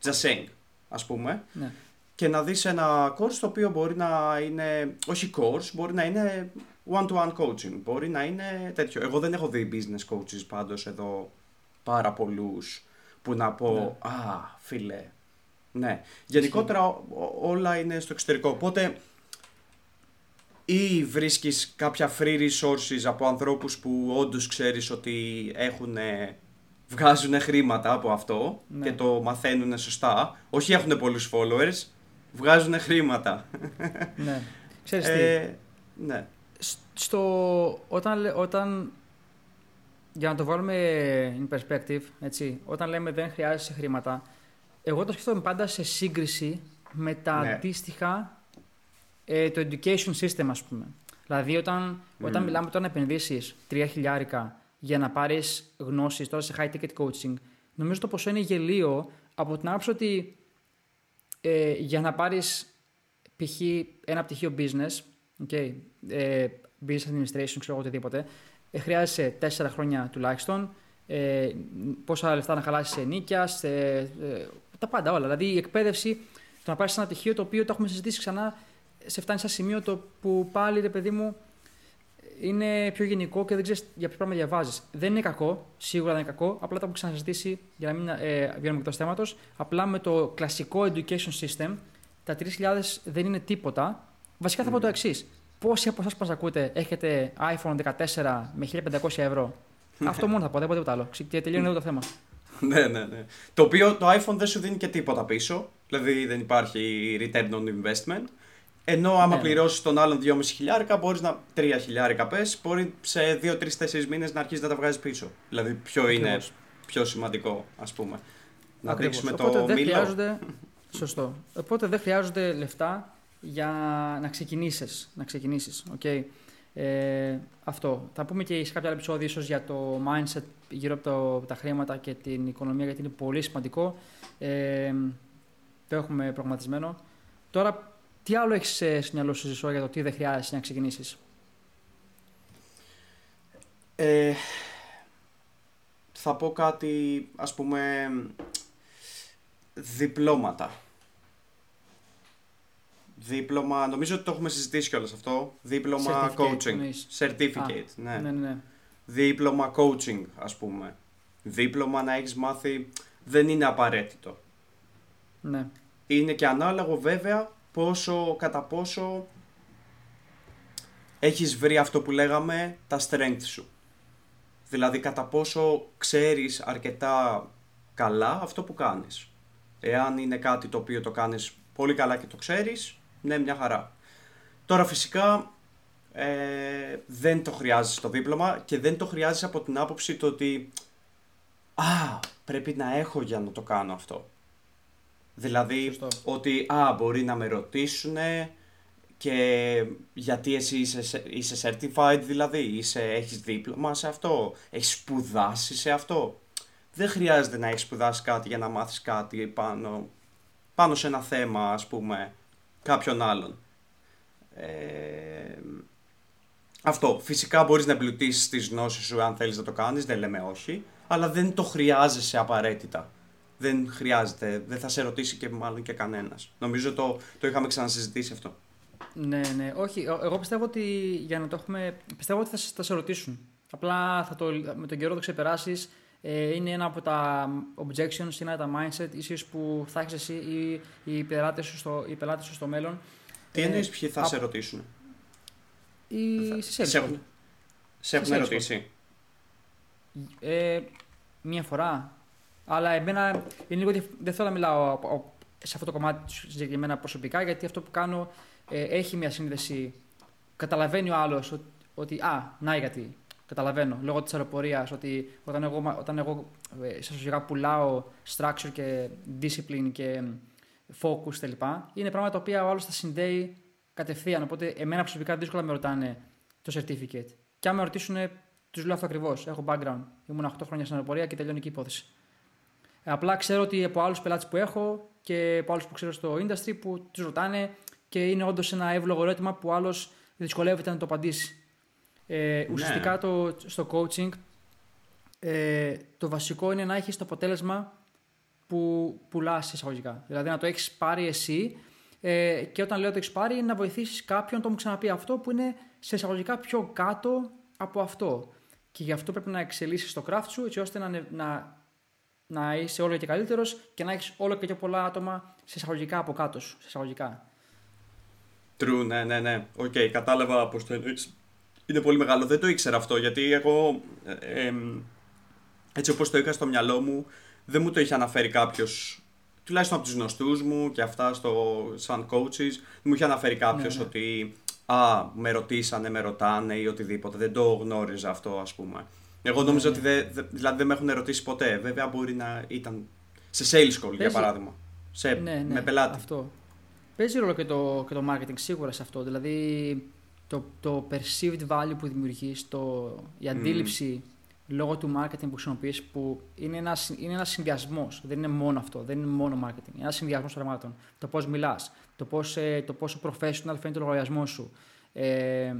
Just saying, ας πούμε. Ναι. Και να δεις ένα course το οποίο μπορεί να είναι, όχι course, μπορεί να είναι one-to-one coaching, μπορεί να είναι τέτοιο. Εγώ δεν έχω δει business coaches πάντως εδώ πάρα πολλούς που να πω, α, φίλε, ναι. Γενικότερα ό- ό- όλα είναι στο εξωτερικό, οπότε ή βρίσκεις κάποια free resources από ανθρώπους που όντως ξέρεις ότι έχουν, βγάζουν χρήματα από αυτό Ναι. και το μαθαίνουν σωστά. Όχι έχουν πολλούς followers, βγάζουν χρήματα. ναι. Ξέρεις τι, Ε, ναι. σ- στο, όταν, λέ- όταν, για να το βάλουμε in perspective, έτσι, όταν λέμε δεν χρειάζεσαι χρήματα, εγώ το σκέφτομαι πάντα σε σύγκριση με τα Ναι. αντίστοιχα ε, το education system, ας πούμε. Δηλαδή, όταν, όταν Μμμ. μιλάμε τώρα να επενδύσεις 3 χιλιάρικα για να πάρεις γνώσεις τώρα σε high ticket coaching, νομίζω το ποσό είναι γελίο από την άποψη ότι ε, για να πάρεις π.χ. ένα πτυχίο business, okay, ε, business administration, ξέρω εγώ οτιδήποτε, ε, χρειάζεσαι 4 χρόνια τουλάχιστον, ε, πόσα λεφτά να χαλάσεις σε νίκια, σε, ε, τα πάντα όλα. Δηλαδή η εκπαίδευση, το να πάρεις ένα πτυχίο το οποίο το έχουμε συζητήσει ξανά, σε φτάνει σε ένα σημείο το που πάλι, ρε παιδί μου, είναι πιο γενικό και δεν ξέρεις για ποιο πράγμα διαβάζεις. Δεν είναι κακό, σίγουρα δεν είναι κακό. Απλά το έχουμε ξαναζητήσει για να μην ε, βγαίνουμε εκτός θέματος. Απλά με το κλασικό education system, τα 3.000 δεν είναι τίποτα. Βασικά θα πω το εξής. Πόσοι από εσάς που μας ακούτε έχετε iPhone 14 με 1500 ευρώ; Αυτό μόνο θα πω, δεν πω τίποτα άλλο. Και τελειώνει εδώ το θέμα. ναι, ναι, ναι. Το οποίο το iPhone δεν σου δίνει και τίποτα πίσω. Δηλαδή δεν υπάρχει return on investment. Ενώ άμα ναι. πληρώσεις τον άλλον 2,5 χιλιάρικα, μπορείς να. 3 χιλιάρικα πες, μπορεί σε 2-3-4 μήνες να αρχίσεις να τα βγάζεις πίσω. Δηλαδή, ποιο είναι πιο σημαντικό, ας πούμε. Να δείξουμε το δεν μήλο. Χρειάζονται... Σωστό. Οπότε δεν χρειάζονται λεφτά για να ξεκινήσεις. Να ξεκινήσεις, okay. ε, αυτό. Θα πούμε και σε κάποια άλλα επεισόδια ίσως για το mindset γύρω από το, τα χρήματα και την οικονομία γιατί είναι πολύ σημαντικό. Ε, το έχουμε προγραμματισμένο. Τώρα τι άλλο έχεις στο μυαλό σου Ζησό, για το τι δεν χρειάζεσαι να ξεκινήσεις; Ε, θα πω κάτι, ας πούμε, διπλώματα. Δίπλωμα, νομίζω ότι το έχουμε συζητήσει κιόλας αυτό. Δίπλωμα coaching. Certificate, ναι. ναι. ναι, ναι. Δίπλωμα coaching, ας πούμε. Δίπλωμα να έχεις μάθει δεν είναι απαραίτητο. Ναι. Είναι και ανάλογο βέβαια πόσο, κατά πόσο έχεις βρει αυτό που λέγαμε τα strength σου. Δηλαδή κατά πόσο ξέρεις αρκετά καλά αυτό που κάνεις. Εάν είναι κάτι το οποίο το κάνεις πολύ καλά και το ξέρεις, ναι μια χαρά. Τώρα φυσικά ε, δεν το χρειάζεσαι το δίπλωμα και δεν το χρειάζεσαι από την άποψη το ότι «Α, πρέπει να έχω για να το κάνω αυτό». Δηλαδή ότι α, μπορεί να με ρωτήσουν και γιατί εσύ είσαι, είσαι certified δηλαδή, είσαι, έχεις δίπλωμα σε αυτό, έχεις σπουδάσει σε αυτό. Δεν χρειάζεται να έχεις σπουδάσει κάτι για να μάθεις κάτι πάνω, πάνω σε ένα θέμα ας πούμε κάποιον άλλον. Ε, αυτό. Φυσικά μπορείς να εμπλουτίσεις τις γνώσεις σου αν θέλεις να το κάνεις, δεν λέμε όχι, αλλά δεν το χρειάζεσαι απαραίτητα δεν χρειάζεται, δεν θα σε ρωτήσει και μάλλον και κανένας. Νομίζω το, το είχαμε ξανασυζητήσει αυτό. Ναι, ναι, όχι. Εγώ πιστεύω ότι για να το έχουμε. Πιστεύω ότι θα, θα σε ρωτήσουν. Απλά θα το, με τον καιρό το ξεπεράσεις. Ε, είναι ένα από τα objections, είναι τα mindset ίσως που θα έχεις εσύ ή οι πελάτες σου, στο, σου στο μέλλον. Τι ε, εννοείς ποιοι θα σε ρωτήσουν; Οι σε, σε έχουν, σε έχουν ρωτήσει. Ε, μία φορά. Αλλά εμένα είναι λίγο. Δεν θέλω να μιλάω σε αυτό το κομμάτι συγκεκριμένα προσωπικά, γιατί αυτό που κάνω ε, έχει μια σύνδεση. Καταλαβαίνει ο άλλος ότι, ότι, Α, να γιατί. Καταλαβαίνω λόγω της αεροπορίας ότι όταν εγώ, όταν εγώ ε, σε πουλάω structure και discipline και focus κλπ. Είναι πράγματα τα οποία ο άλλος θα συνδέει κατευθείαν. Οπότε, εμένα προσωπικά δύσκολα με ρωτάνε το certificate. Και αν με ρωτήσουν, τους λέω αυτό ακριβώς. Έχω background. Ήμουν 8 χρόνια στην αεροπορία και τελειώνει η υπόθεση. Απλά ξέρω ότι από άλλους πελάτες που έχω και από άλλους που ξέρω στο industry που τους ρωτάνε και είναι όντως ένα εύλογο ερώτημα που άλλος δυσκολεύεται να το απαντήσει. Ε, ναι. Ουσιαστικά το, στο coaching ε, το βασικό είναι να έχεις το αποτέλεσμα που πουλάς εισαγωγικά. Δηλαδή να το έχεις πάρει εσύ ε, και όταν λέω το έχεις πάρει είναι να βοηθήσεις κάποιον, το μου ξαναπεί αυτό που είναι σε εισαγωγικά πιο κάτω από αυτό. Και γι' αυτό πρέπει να εξελίσσεις το craft σου έτσι ώστε να, να να είσαι όλο και καλύτερος και να έχεις όλο και πιο πολλά άτομα σε εισαγωγικά από κάτω σου. Σε εισαγωγικά. True, ναι, ναι, ναι. OK, okay, κατάλαβα πώς το εννοείς. Είναι πολύ μεγάλο. Δεν το ήξερα αυτό γιατί εγώ. Ε, έτσι όπως το είχα στο μυαλό μου, δεν μου το είχε αναφέρει κάποιος. Τουλάχιστον από τους γνωστούς μου και αυτά στο σαν coaches, μου είχε αναφέρει κάποιος ναι, ναι. ότι Α, με ρωτήσανε, με ρωτάνε ή οτιδήποτε. Δεν το γνώριζα αυτό, ας πούμε. Εγώ νόμιζα ναι. ότι δεν, δηλαδή δεν με έχουν ερωτήσει ποτέ. Βέβαια μπορεί να ήταν σε sales call για παράδειγμα. Σε, ναι, ναι, με πελάτη. Αυτό. Παίζει ρόλο και το, και το marketing σίγουρα σε αυτό. Δηλαδή το, το perceived value που δημιουργείς, η αντίληψη λόγω του marketing που χρησιμοποιείς, που είναι ένα είναι ένας συνδυασμός. Δεν είναι μόνο αυτό, δεν είναι μόνο marketing. Είναι ένας συνδυασμός πραγμάτων. Το πώς μιλάς, το, πώς, ε, το πόσο professional φαίνεται ο λογαριασμός σου. Ε,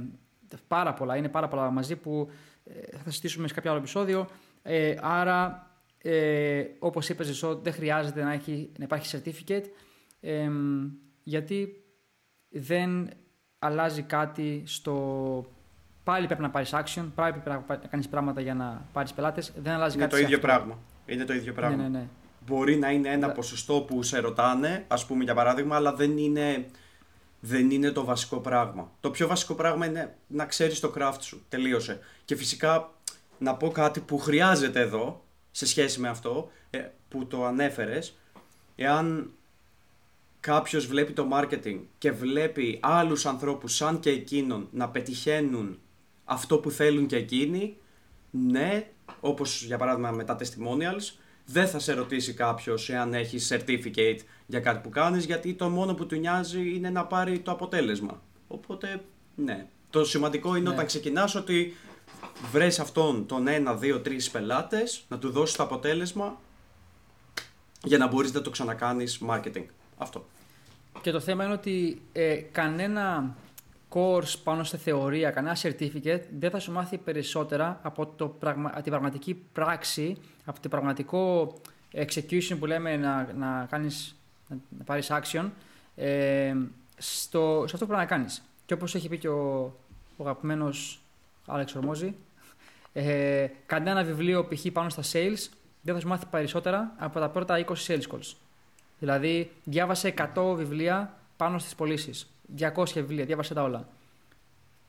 πάρα πολλά, είναι πάρα πολλά μαζί που ε, θα συζητήσουμε σε κάποιο άλλο επεισόδιο. Ε, άρα, ε, όπως είπες Ζησό, δεν χρειάζεται να, έχει, να υπάρχει certificate ε, γιατί δεν αλλάζει κάτι στο πάλι πρέπει να πάρεις action, πάλι πρέπει να κάνεις πράγματα για να πάρεις πελάτες. Δεν αλλάζει Είναι κάτι. το σε ίδιο αυτό. πράγμα. Είναι το ίδιο πράγμα. Ναι, ναι, ναι. Μπορεί να είναι ένα Ναι. ποσοστό που σε ρωτάνε, ας πούμε για παράδειγμα, αλλά δεν είναι, δεν είναι το βασικό πράγμα. Το πιο βασικό πράγμα είναι να ξέρεις το craft σου. Τελείωσε. Και φυσικά να πω κάτι που χρειάζεται εδώ, σε σχέση με αυτό, ε, που το ανέφερες, εάν κάποιος βλέπει το marketing και βλέπει άλλους ανθρώπους σαν και εκείνον να πετυχαίνουν αυτό που θέλουν και εκείνοι, ναι, όπως για παράδειγμα με τα testimonials, δεν θα σε ρωτήσει κάποιος εάν έχεις certificate για κάτι που κάνεις, γιατί το μόνο που του νοιάζει είναι να πάρει το αποτέλεσμα. Οπότε, ναι. Το σημαντικό είναι Ναι. όταν ξεκινάς ότι βρες αυτόν τον ένα, δύο, τρεις πελάτες, να του δώσεις το αποτέλεσμα για να μπορείς να το ξανακάνεις marketing. Αυτό. Και το θέμα είναι ότι ε, κανένα course πάνω στη θεωρία, κανένα certificate δεν θα σου μάθει περισσότερα από, το πραγμα... από την πραγματική πράξη, από το πραγματικό execution που λέμε να, να, κάνεις, να, να πάρεις action ε, στο, σε αυτό που πρέπει να κάνεις. Και όπως έχει πει και ο, ο αγαπημένος Άλεξ Ορμόζη, ε, κανένα βιβλίο π.χ. πάνω στα sales δεν θα σου μάθει περισσότερα από τα πρώτα 20 sales calls. Δηλαδή, διάβασε 100 βιβλία πάνω στις πωλήσεις. 200 βιβλία, διάβασε τα όλα.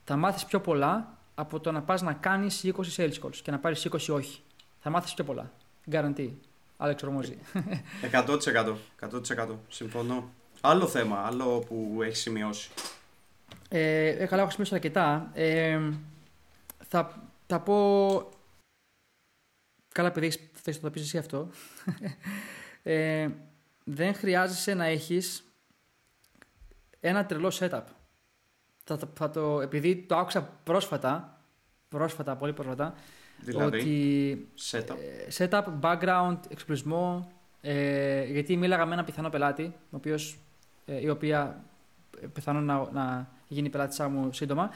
Θα μάθεις πιο πολλά από το να πας να κάνεις 20 sales calls και να πάρεις 20 όχι. Θα μάθεις πιο πολλά. Guarantee. Άλεξ Ορμόζη. 100%. 100%. Συμφωνώ. Άλλο θέμα, άλλο που έχει σημειώσει. Ε, ε, καλά, έχω σημειώσει αρκετά. Ε, θα, θα πω... Καλά, επειδή έχεις- θες να το πεις εσύ αυτό. ε, δεν χρειάζεσαι να έχεις ένα τρελό setup. Θα, το- θα το, επειδή το άκουσα πρόσφατα, πρόσφατα, πολύ πρόσφατα, Δηλαδή, ότι setup. ε, setup, background, εξοπλισμό. Ε, γιατί μίλαγα με έναν πιθανό πελάτη, ο οποίος, ε, η οποία ε, πιθανόν να, να γίνει πελάτη μου σύντομα.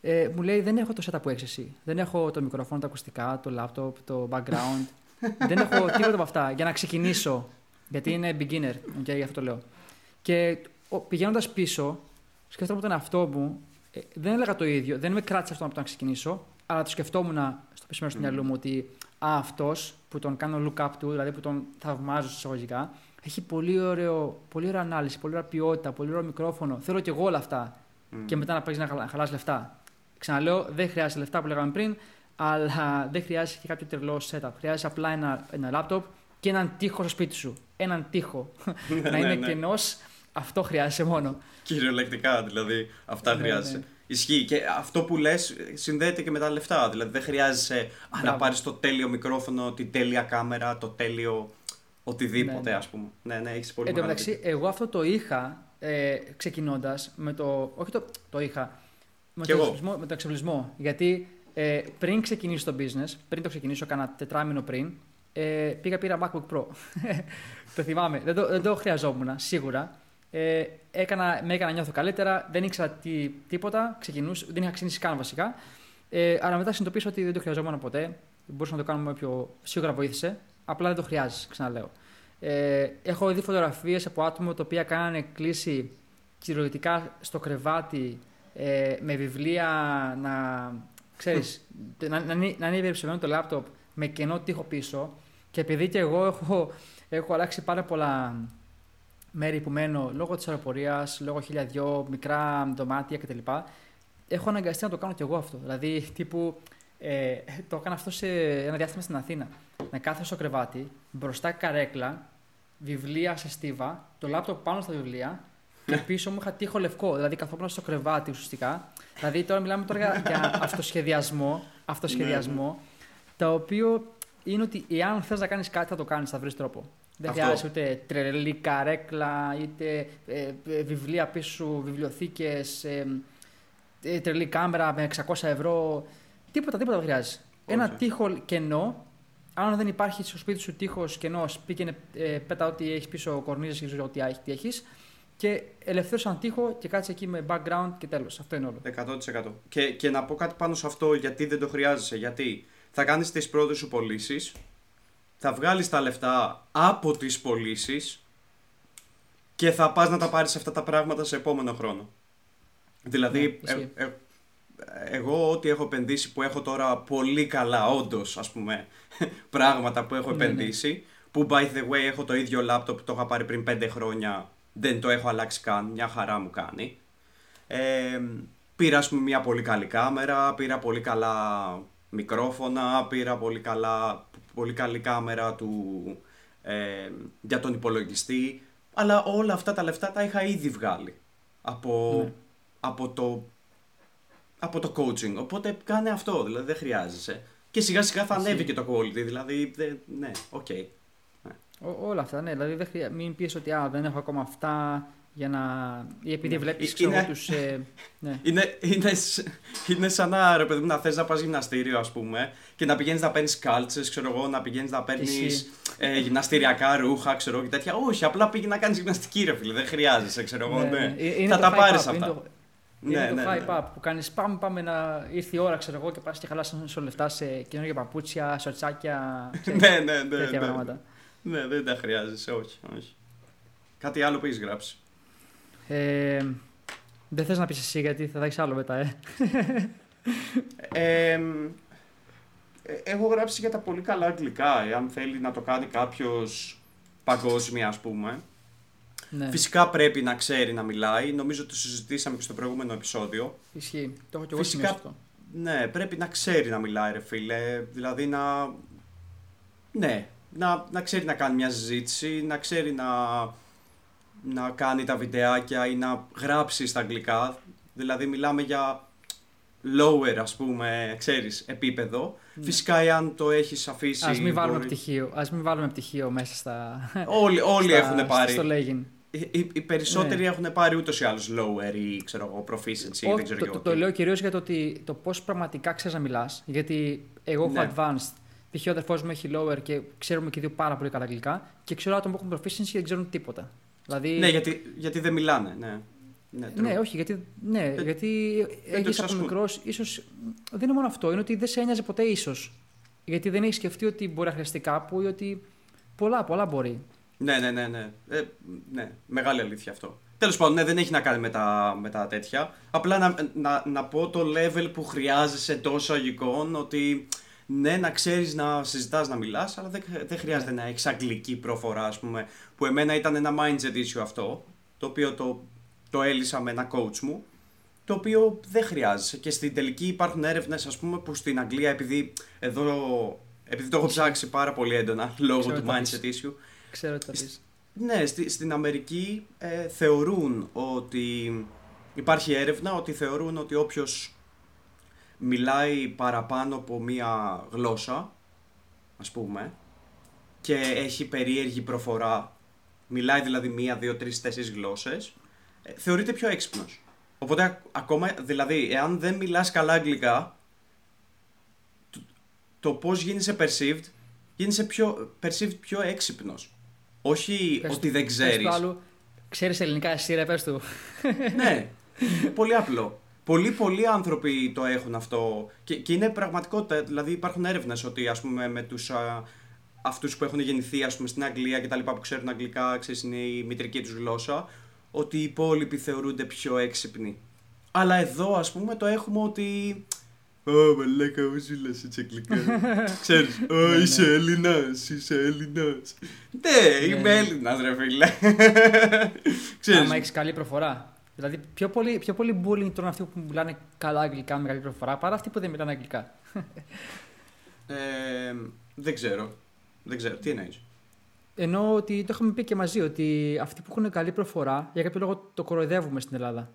Ε, μου λέει: Δεν έχω το setup που έχεις εσύ. Δεν έχω το μικρόφωνο, τα ακουστικά, το laptop, το background. δεν έχω τίποτα από αυτά για να ξεκινήσω. Γιατί είναι beginner, και γι' αυτό το λέω. Και πηγαίνοντας πίσω, σκέφτομαι τον εαυτό μου, ε, δεν έλεγα το ίδιο, δεν με κράτησε αυτό από το να ξεκινήσω, αλλά το σκεφτόμουν στο πίσω μέρο του μυαλού μου ότι αυτός που τον κάνω look up του, δηλαδή που τον θαυμάζω εισαγωγικά, έχει πολύ, ωραίο, πολύ ωραία ανάλυση, πολύ ωραία ποιότητα, πολύ ωραίο μικρόφωνο. Θέλω κι εγώ όλα αυτά. Και μετά να παίζει να χαλά- χαλάς λεφτά. Ξαναλέω, δεν χρειάζεται λεφτά που λέγαμε πριν, αλλά δεν χρειάζεται και κάποιο τρελό setup. Χρειάζεται απλά ένα, ένα laptop και έναν τοίχο στο σπίτι σου. Έναν τοίχο. να Ναι, είναι ναι. κενός, αυτό χρειάζεσαι μόνο. Κυριολεκτικά, δηλαδή, αυτά Ναι, χρειάζεσαι. Ναι. Ισχύει. Και αυτό που λες συνδέεται και με τα λεφτά. Δηλαδή, δεν χρειάζεσαι α, να Μπράβο. πάρεις το τέλειο μικρόφωνο, την τέλεια κάμερα, το τέλειο οτιδήποτε, Ναι, ναι. ας πούμε. Ναι, ναι, έχεις πολύ Εν τω μεγάλο μεταξύ, εγώ αυτό το είχα ε, ξεκινώντας με το. Όχι το, το είχα. Με Κι το, εγώ. εξοπλισμό, με το εξοπλισμό. Γιατί ε, πριν ξεκινήσω το business, πριν το ξεκινήσω, κάνα τετράμινο πριν, ε, πήγα πήρα MacBook Pro. το θυμάμαι. Δεν το, δεν το χρειαζόμουν, σίγουρα. Ε, έκανα, με έκανα να νιώθω καλύτερα, δεν ήξερα τι, τίποτα, ξεκινούσα, δεν είχα ξεκινήσει καν βασικά. Ε, αλλά μετά συνειδητοποίησα ότι δεν το χρειαζόμουν ποτέ. Μπορούσα να το κάνουμε πιο. Σίγουρα βοήθησε. Απλά δεν το χρειάζεσαι, ξαναλέω. Ε, έχω δει φωτογραφίες από άτομα τα οποία κάνανε κλίση κυριολεκτικά στο κρεβάτι ε, με βιβλία να. ξέρεις, να, να, είναι- να είναι υπερψημένο το λάπτοπ με κενό τοίχο πίσω. Και επειδή και εγώ έχω, έχω αλλάξει πάρα πολλά μέρη που μένω λόγω της αεροπορίας, λόγω χιλιαδιό, μικρά δωμάτια κτλ. Έχω αναγκαστεί να το κάνω κι εγώ αυτό. Δηλαδή, τύπου, ε, το έκανα αυτό σε ένα διάστημα στην Αθήνα. Να κάθεσαι στο κρεβάτι, μπροστά καρέκλα, βιβλία σε στίβα, το λάπτοπ πάνω στα βιβλία και πίσω μου είχα τείχο λευκό. Δηλαδή, καθόμουν στο κρεβάτι ουσιαστικά. Δηλαδή, τώρα μιλάμε τώρα για, για αυτοσχεδιασμό, αυτοσχεδιασμό το οποίο είναι ότι εάν θες να κάνεις κάτι, θα το κάνεις, θα βρεις τρόπο. Δεν Αυτό. χρειάζεται ούτε τρελή καρέκλα, είτε ε, ε, βιβλία πίσω σου, βιβλιοθήκες, ε, ε, τρελή κάμερα με 600 ευρώ. Τίποτα, τίποτα δεν χρειάζεται. Ένα Όχι. τείχο κενό. Αν δεν υπάρχει στο σπίτι σου τείχος κενό, πήγαινε ε, πέτα ό,τι έχεις πίσω, κορνίζες και ό,τι έχει. τι έχεις, Και ελευθέρωσε έναν τείχο και κάτσε εκεί με background και τέλος. Αυτό είναι όλο. 100%. Και, και να πω κάτι πάνω σε αυτό, γιατί δεν το χρειάζεσαι. Γιατί θα κάνεις τις πρώτες σου πωλήσεις, θα βγάλεις τα λεφτά από τις πωλήσεις και θα πας να τα πάρεις αυτά τα πράγματα σε επόμενο χρόνο. Δηλαδή, Ναι, ισχύει. ε, ε, εγώ ό,τι έχω επενδύσει που έχω τώρα πολύ καλά, όντως, ας πούμε, πράγματα που έχω Ναι, ναι. επενδύσει, που by the way έχω το ίδιο λάπτοπ που το είχα πάρει πριν 5 χρόνια, δεν το έχω αλλάξει καν, μια χαρά μου κάνει. Ε, πήρα ας πούμε μια πολύ καλή κάμερα, πήρα πολύ καλά μικρόφωνα, πήρα πολύ, καλά, πολύ καλή κάμερα του, ε, για τον υπολογιστή, αλλά όλα αυτά τα λεφτά τα είχα ήδη βγάλει από, Ναι. από, το, από το coaching. Οπότε κάνε αυτό, δηλαδή δεν χρειάζεσαι. Και σιγά σιγά θα ανέβει και το quality, δηλαδή δεν- ναι, οκ. Ό- όλα αυτά, ναι. Δηλαδή δεν χρειά... μην πεις ότι α, δεν έχω ακόμα αυτά για να. ή επειδή Ναι. βλέπεις Ε, ξέρω εγώ είναι- τους... Ε... ναι. Είναι, είναι, σ- είναι σαν να ρε παιδί μου να θες να πας γυμναστήριο ας πούμε και να πηγαίνεις να παίρνεις κάλτσες, ξέρω εγώ, να πηγαίνεις να παίρνεις Ισχύει. ε, γυμναστηριακά ρούχα, ξέρω εγώ και τέτοια. Όχι, απλά πήγε να κάνεις γυμναστική ρε φίλε, δεν χρειάζεσαι, ξέρω εγώ, ναι. Ε, Είναι θα το τα hype πάρεις up, αυτά. Είναι το, Ναι, είναι το ναι, hype ναι. up που κάνεις πάμε, πάμε να ήρθε η ώρα ξέρω εγώ και πας και χαλάς σου λεφτά σε καινούργια παπούτσια, σοτσάκια, ξέρεις, ναι, ναι, ναι, τέτοια ναι. πράγματα. Ναι, δεν τα χρειάζεσαι, όχι, όχι. Κάτι άλλο που έχεις γράψει. Ε, δεν θες να πεις εσύ γιατί θα έχεις άλλο μετά, ε. Ε, ε, έχω γράψει για τα πολύ καλά αγγλικά, εάν θέλει να το κάνει κάποιος παγκόσμια ας πούμε. Ναι, Φυσικά πρέπει να ξέρει να μιλάει, νομίζω ότι το συζητήσαμε και στο προηγούμενο επεισόδιο. ισχύει. Το έχω και εγώ Φυσικά- σημειώσει αυτό. Ναι, πρέπει να ξέρει να μιλάει ρε φίλε, δηλαδή να... Ναι, να, να ξέρει να κάνει μια συζήτηση, να ξέρει να, να κάνει τα βιντεάκια ή να γράψει στα αγγλικά. Δηλαδή μιλάμε για lower ας πούμε, ξέρεις, επίπεδο. Φυσικά εάν το έχεις αφήσει... Ναι. Ας μην βάλουμε μπορεί- πτυχίο, ας μην βάλουμε πτυχίο μέσα στα... Όλοι, όλοι στα- έχουν πάρει. Στο λέγειν. Οι, οι- οι περισσότεροι Ναι. έχουν πάρει ούτως ή άλλως lower ή ξέρω εγώ, proficiency, Όχι, δεν ξέρω το, και το, εγώ το τι. λέω κυρίως για το, ότι, το πώς πραγματικά ξέρεις να μιλάς. Γιατί εγώ έχω Ναι. advanced. Π.χ. ο αδερφός μου έχει lower και ξέρουμε και δύο πάρα πολύ καλά αγγλικά. Και ξέρω άτομα που έχουν proficiency και δεν ξέρουν τίποτα. Δηλαδή, Ναι, γιατί, γιατί δεν μιλάνε. Ναι, ναι, true. ναι, όχι, γιατί, ναι, Δεν- γιατί το έχεις από εξασκούν. μικρός, ίσω. Δεν είναι μόνο αυτό, είναι ότι δεν σε ένοιαζε ποτέ ίσως. Γιατί δεν έχεις σκεφτεί ότι μπορεί να χρειαστεί κάπου ή ότι. Πολλά, πολλά μπορεί. Ναι, ναι, ναι, ναι. Ε, ναι. Μεγάλη αλήθεια αυτό. Τέλος πάντων, ναι, δεν έχει να κάνει με τα, με τα τέτοια. Απλά να, να, να πω το level που χρειάζεσαι εντό αγικών ότι ναι, να ξέρεις να συζητάς, να μιλάς, αλλά δεν, δεν χρειάζεται να έχεις αγγλική προφορά, ας πούμε. Που εμένα ήταν ένα mindset issue αυτό, το οποίο το, το έλυσα με ένα coach μου. Το οποίο δεν χρειάζεσαι. Και στην τελική υπάρχουν έρευνες, ας πούμε, που στην Αγγλία, επειδή εδώ. Επειδή το έχω ψάξει πάρα πολύ έντονα λόγω Ξέρω του τι θα πεις. mindset issue, Ξέρω τι θα πεις. ναι, στη, στην Αμερική ε, θεωρούν ότι υπάρχει έρευνα ότι θεωρούν ότι όποιος μιλάει παραπάνω από μία γλώσσα, ας πούμε, και έχει περίεργη προφορά, μιλάει δηλαδή μία, δύο, τρεις, τέσσερις γλώσσες, ε, θεωρείται πιο έξυπνος. Οπότε α- ακόμα, δηλαδή, εάν δεν μιλάς καλά αγγλικά, το, το πώς γίνεσαι perceived, γίνεσαι πιο, perceived πιο έξυπνος. Όχι Πες ότι του- δεν πες ξέρεις. του άλλου, Ξέρεις ελληνικά εσύ ρε, πες του. ναι, πολύ απλό. Πολλοί, πολλοί άνθρωποι το έχουν αυτό και, και είναι πραγματικότητα. Δηλαδή υπάρχουν έρευνες ότι ας πούμε με τους α, αυτούς που έχουν γεννηθεί ας πούμε, στην Αγγλία και τα λοιπά που ξέρουν αγγλικά, ξέρεις είναι η μητρική τους γλώσσα, ότι οι υπόλοιποι θεωρούνται πιο έξυπνοι. Αλλά εδώ ας πούμε το έχουμε ότι... Ω, μαλάκα, μου ζήλας έτσι αγγλικά. Ξέρεις, «Ω, Ναι, ναι. είσαι Έλληνας, είσαι Έλληνας. Ναι, είμαι ναι. Έλληνας ρε φίλε. Ξέρεις, Άμα έχεις καλή προφορά. Δηλαδή, πιο πολύ, πιο πολύ bullying τρώνε αυτοί που μιλάνε καλά αγγλικά με καλή προφορά παρά αυτοί που δεν μιλάνε αγγλικά. Ε, δεν ξέρω. Δεν ξέρω. Τι εννοείς; Ενώ ότι το είχαμε πει και μαζί ότι αυτοί που έχουν καλή προφορά για κάποιο λόγο το κοροϊδεύουμε στην Ελλάδα.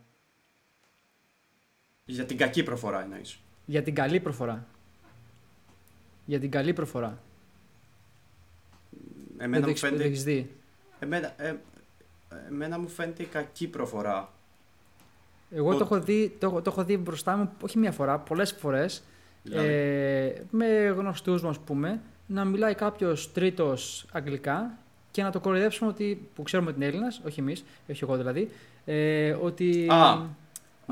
Για την κακή προφορά εννοείς; Για την καλή προφορά. Για την καλή προφορά. Εμένα δεν το μου έχεις, δεν το φαίνεται, έχεις δει. εμένα, ε, εμένα μου φαίνεται η κακή προφορά. Εγώ Ο- το έχω, δει, το, έχω- το έχω δει μπροστά μου, όχι μία φορά, πολλές φορές, Δηλαδή. ε, με γνωστούς μου, ας πούμε, να μιλάει κάποιος τρίτος αγγλικά και να το κοροϊδέψουμε ότι, που ξέρουμε ότι είναι Έλληνας, όχι εμείς, όχι εγώ δηλαδή, ε, ότι... Α,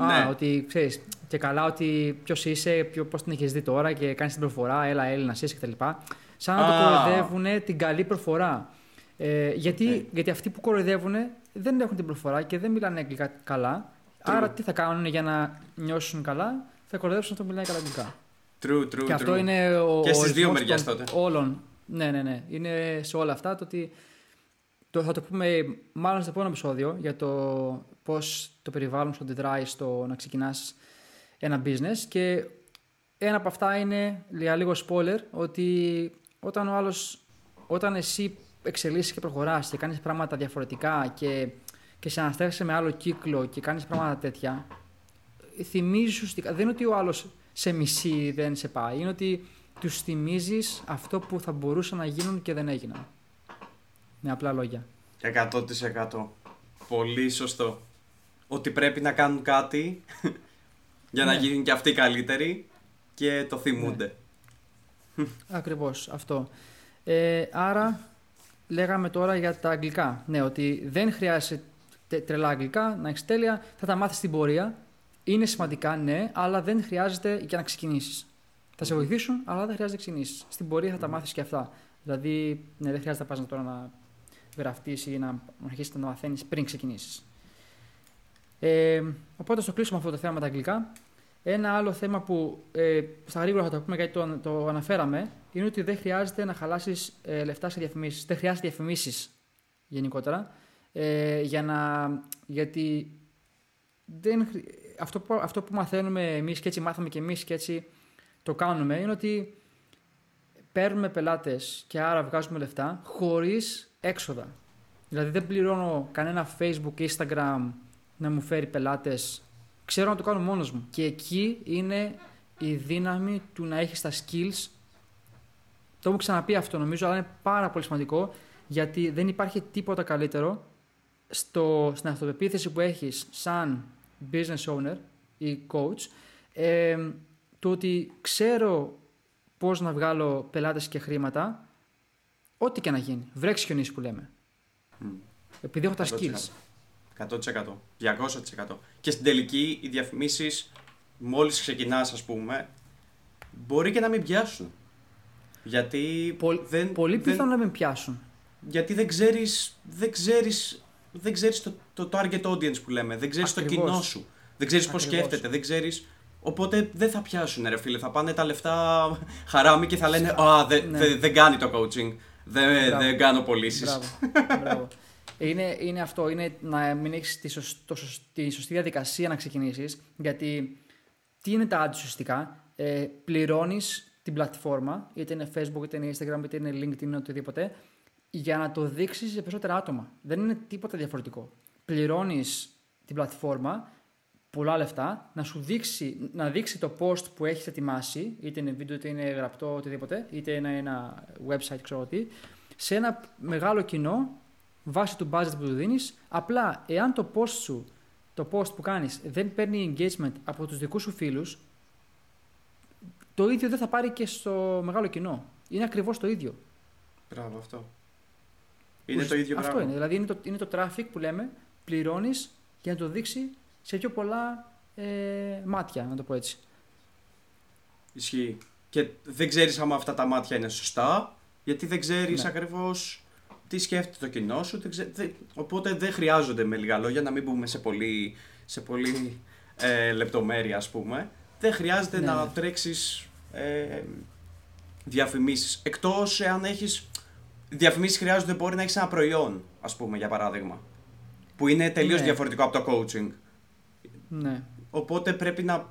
ναι. ότι ξέρεις, και καλά ότι ποιος είσαι, ποιο, πώς την έχεις δει τώρα και κάνεις την προφορά, έλα Έλληνας είσαι κτλ. Σαν να Α. το κοροϊδεύουν την καλή προφορά. Ε, γιατί, Οκ. γιατί αυτοί που κοροϊδεύουν δεν έχουν την προφορά και δεν μιλάνε αγγλικά καλά. True. Άρα τι θα κάνουν για να νιώσουν καλά, θα κοροϊδέψουν αυτό που μιλάει καλά αγγλικά. True, true, και αυτό true. είναι ο Και στις δύο ορισμός μεριές των τότε. Όλων. Ναι, ναι, ναι. Είναι σε όλα αυτά το ότι. Το, θα το πούμε μάλλον στο επόμενο επεισόδιο για το πώς το περιβάλλον σου αντιδράει στο να ξεκινάς ένα business. Και ένα από αυτά είναι, για λίγο spoiler, ότι όταν ο άλλο, όταν εσύ εξελίσσεις και προχωράς και κάνεις πράγματα διαφορετικά και, και σε αναστρέφεσαι με άλλο κύκλο και κάνεις πράγματα τέτοια, θυμίζεις ουσιαστικά, δεν είναι ότι ο άλλος σε μισεί δεν σε πάει, είναι ότι τους θυμίζεις αυτό που θα μπορούσαν να γίνουν και δεν έγιναν. Με απλά λόγια. 100%. Πολύ σωστό. Ότι πρέπει να κάνουν κάτι για να Ναι. γίνουν και αυτοί καλύτεροι και το θυμούνται. Ακριβώς αυτό. Ε, άρα λέγαμε τώρα για τα αγγλικά. Ναι, ότι δεν χρειάζεται τε- τρελά αγγλικά, να έχεις τέλεια, θα τα μάθεις στην πορεία. Είναι σημαντικά, ναι, αλλά δεν χρειάζεται για να ξεκινήσεις. Θα σε βοηθήσουν, αλλά δεν χρειάζεται να ξεκινήσεις. Στην πορεία θα τα μάθεις και αυτά. Δηλαδή, ναι, δεν χρειάζεται να πας τώρα να γραφτείς ή να, να αρχίσεις να μαθαίνεις πριν ξεκινήσεις. Ε, οπότε στο κλείσουμε αυτό το θέμα με τα αγγλικά. Ένα άλλο θέμα που ε, στα γρήγορα θα το πούμε γιατί το, το αναφέραμε είναι ότι δεν χρειάζεται να χαλάσεις ε, λεφτά σε διαφημίσεις. Δεν χρειάζεται διαφημίσεις γενικότερα. Ε, για να, γιατί δεν, χρει- αυτό, που, αυτό που μαθαίνουμε εμείς και έτσι μάθαμε και εμείς και έτσι το κάνουμε είναι ότι παίρνουμε πελάτες και άρα βγάζουμε λεφτά χωρίς έξοδα. Δηλαδή δεν πληρώνω κανένα Facebook, Instagram να μου φέρει πελάτες ξέρω να το κάνω μόνος μου. Και εκεί είναι η δύναμη του να έχεις τα skills. Το έχω ξαναπεί αυτό νομίζω, αλλά είναι πάρα πολύ σημαντικό γιατί δεν υπάρχει τίποτα καλύτερο στο, στην αυτοπεποίθηση που έχεις σαν business owner ή coach ε, το ότι ξέρω πώς να βγάλω πελάτες και χρήματα ό,τι και να γίνει. Βρέξεις χιονίσει που λέμε. Επειδή έχω τα 100%. skills. 100%. 200%. Και στην τελική οι διαφημίσεις μόλις ξεκινάς ας πούμε μπορεί και να μην πιάσουν. Γιατί Πολ- δεν, Πολύ δεν- πιθανό να μην πιάσουν. γιατί δεν ξέρεις, δεν ξέρεις, δεν ξέρεις το, το target audience που λέμε, δεν ξέρεις Ακριβώς. το κοινό σου, δεν ξέρεις πώς Ακριβώς. σκέφτεται, δεν ξέρεις... Οπότε δεν θα πιάσουν ρε φίλε, θα πάνε τα λεφτά χαράμι και θα λένε «Α, δεν Ναι. δεν- δεν κάνει το coaching, δεν, Μπράβο. δεν κάνω πωλήσεις. Μπράβο. Μπράβο. Είναι, είναι αυτό, είναι να μην έχεις τη, σωσ- το σωσ- τη σωστή διαδικασία να ξεκινήσεις. Γιατί τι είναι τα ads ουσιαστικά, ε, πληρώνεις την πλατφόρμα, είτε είναι Facebook, είτε είναι Instagram, είτε είναι LinkedIn, είτε οτιδήποτε, για να το δείξεις σε περισσότερα άτομα. Δεν είναι τίποτα διαφορετικό. Πληρώνεις την πλατφόρμα, πολλά λεφτά, να σου δείξει, να δείξει το post που έχεις ετοιμάσει, είτε είναι βίντεο, είτε είναι γραπτό, οτιδήποτε, είτε είναι ένα website, ξέρω τι, σε ένα μεγάλο κοινό βάσει του budget που του δίνεις. Απλά, εάν το post σου, το post που κάνεις δεν παίρνει engagement από τους δικούς σου φίλους, το ίδιο δεν θα πάρει και στο μεγάλο κοινό. Είναι ακριβώς το ίδιο. Μπράβο αυτό. Είναι Ουσ- το ίδιο Αυτό πράγμα. είναι. Δηλαδή είναι το, είναι το traffic που λέμε, πληρώνεις για να το δείξει σε πιο πολλά ε, μάτια, να το πω έτσι. Ισχύει. Και δεν ξέρεις άμα αυτά τα μάτια είναι σωστά, γιατί δεν ξέρεις Ναι. ακριβώς τι σκέφτεται το κοινό σου. Δεν ξέ- δεν- οπότε δεν χρειάζονται με λίγα λόγια, να μην μπούμε σε πολύ, σε πολύ ε, λεπτομέρεια ας πούμε. Δεν χρειάζεται Ναι, να ναι. τρέξεις ε, διαφημίσεις. Εκτός εάν έχεις... Διαφημίσεις χρειάζονται μπορεί να έχεις ένα προϊόν, ας πούμε, για παράδειγμα. Που είναι τελείως Ναι. διαφορετικό από το coaching. Ναι. Οπότε πρέπει να.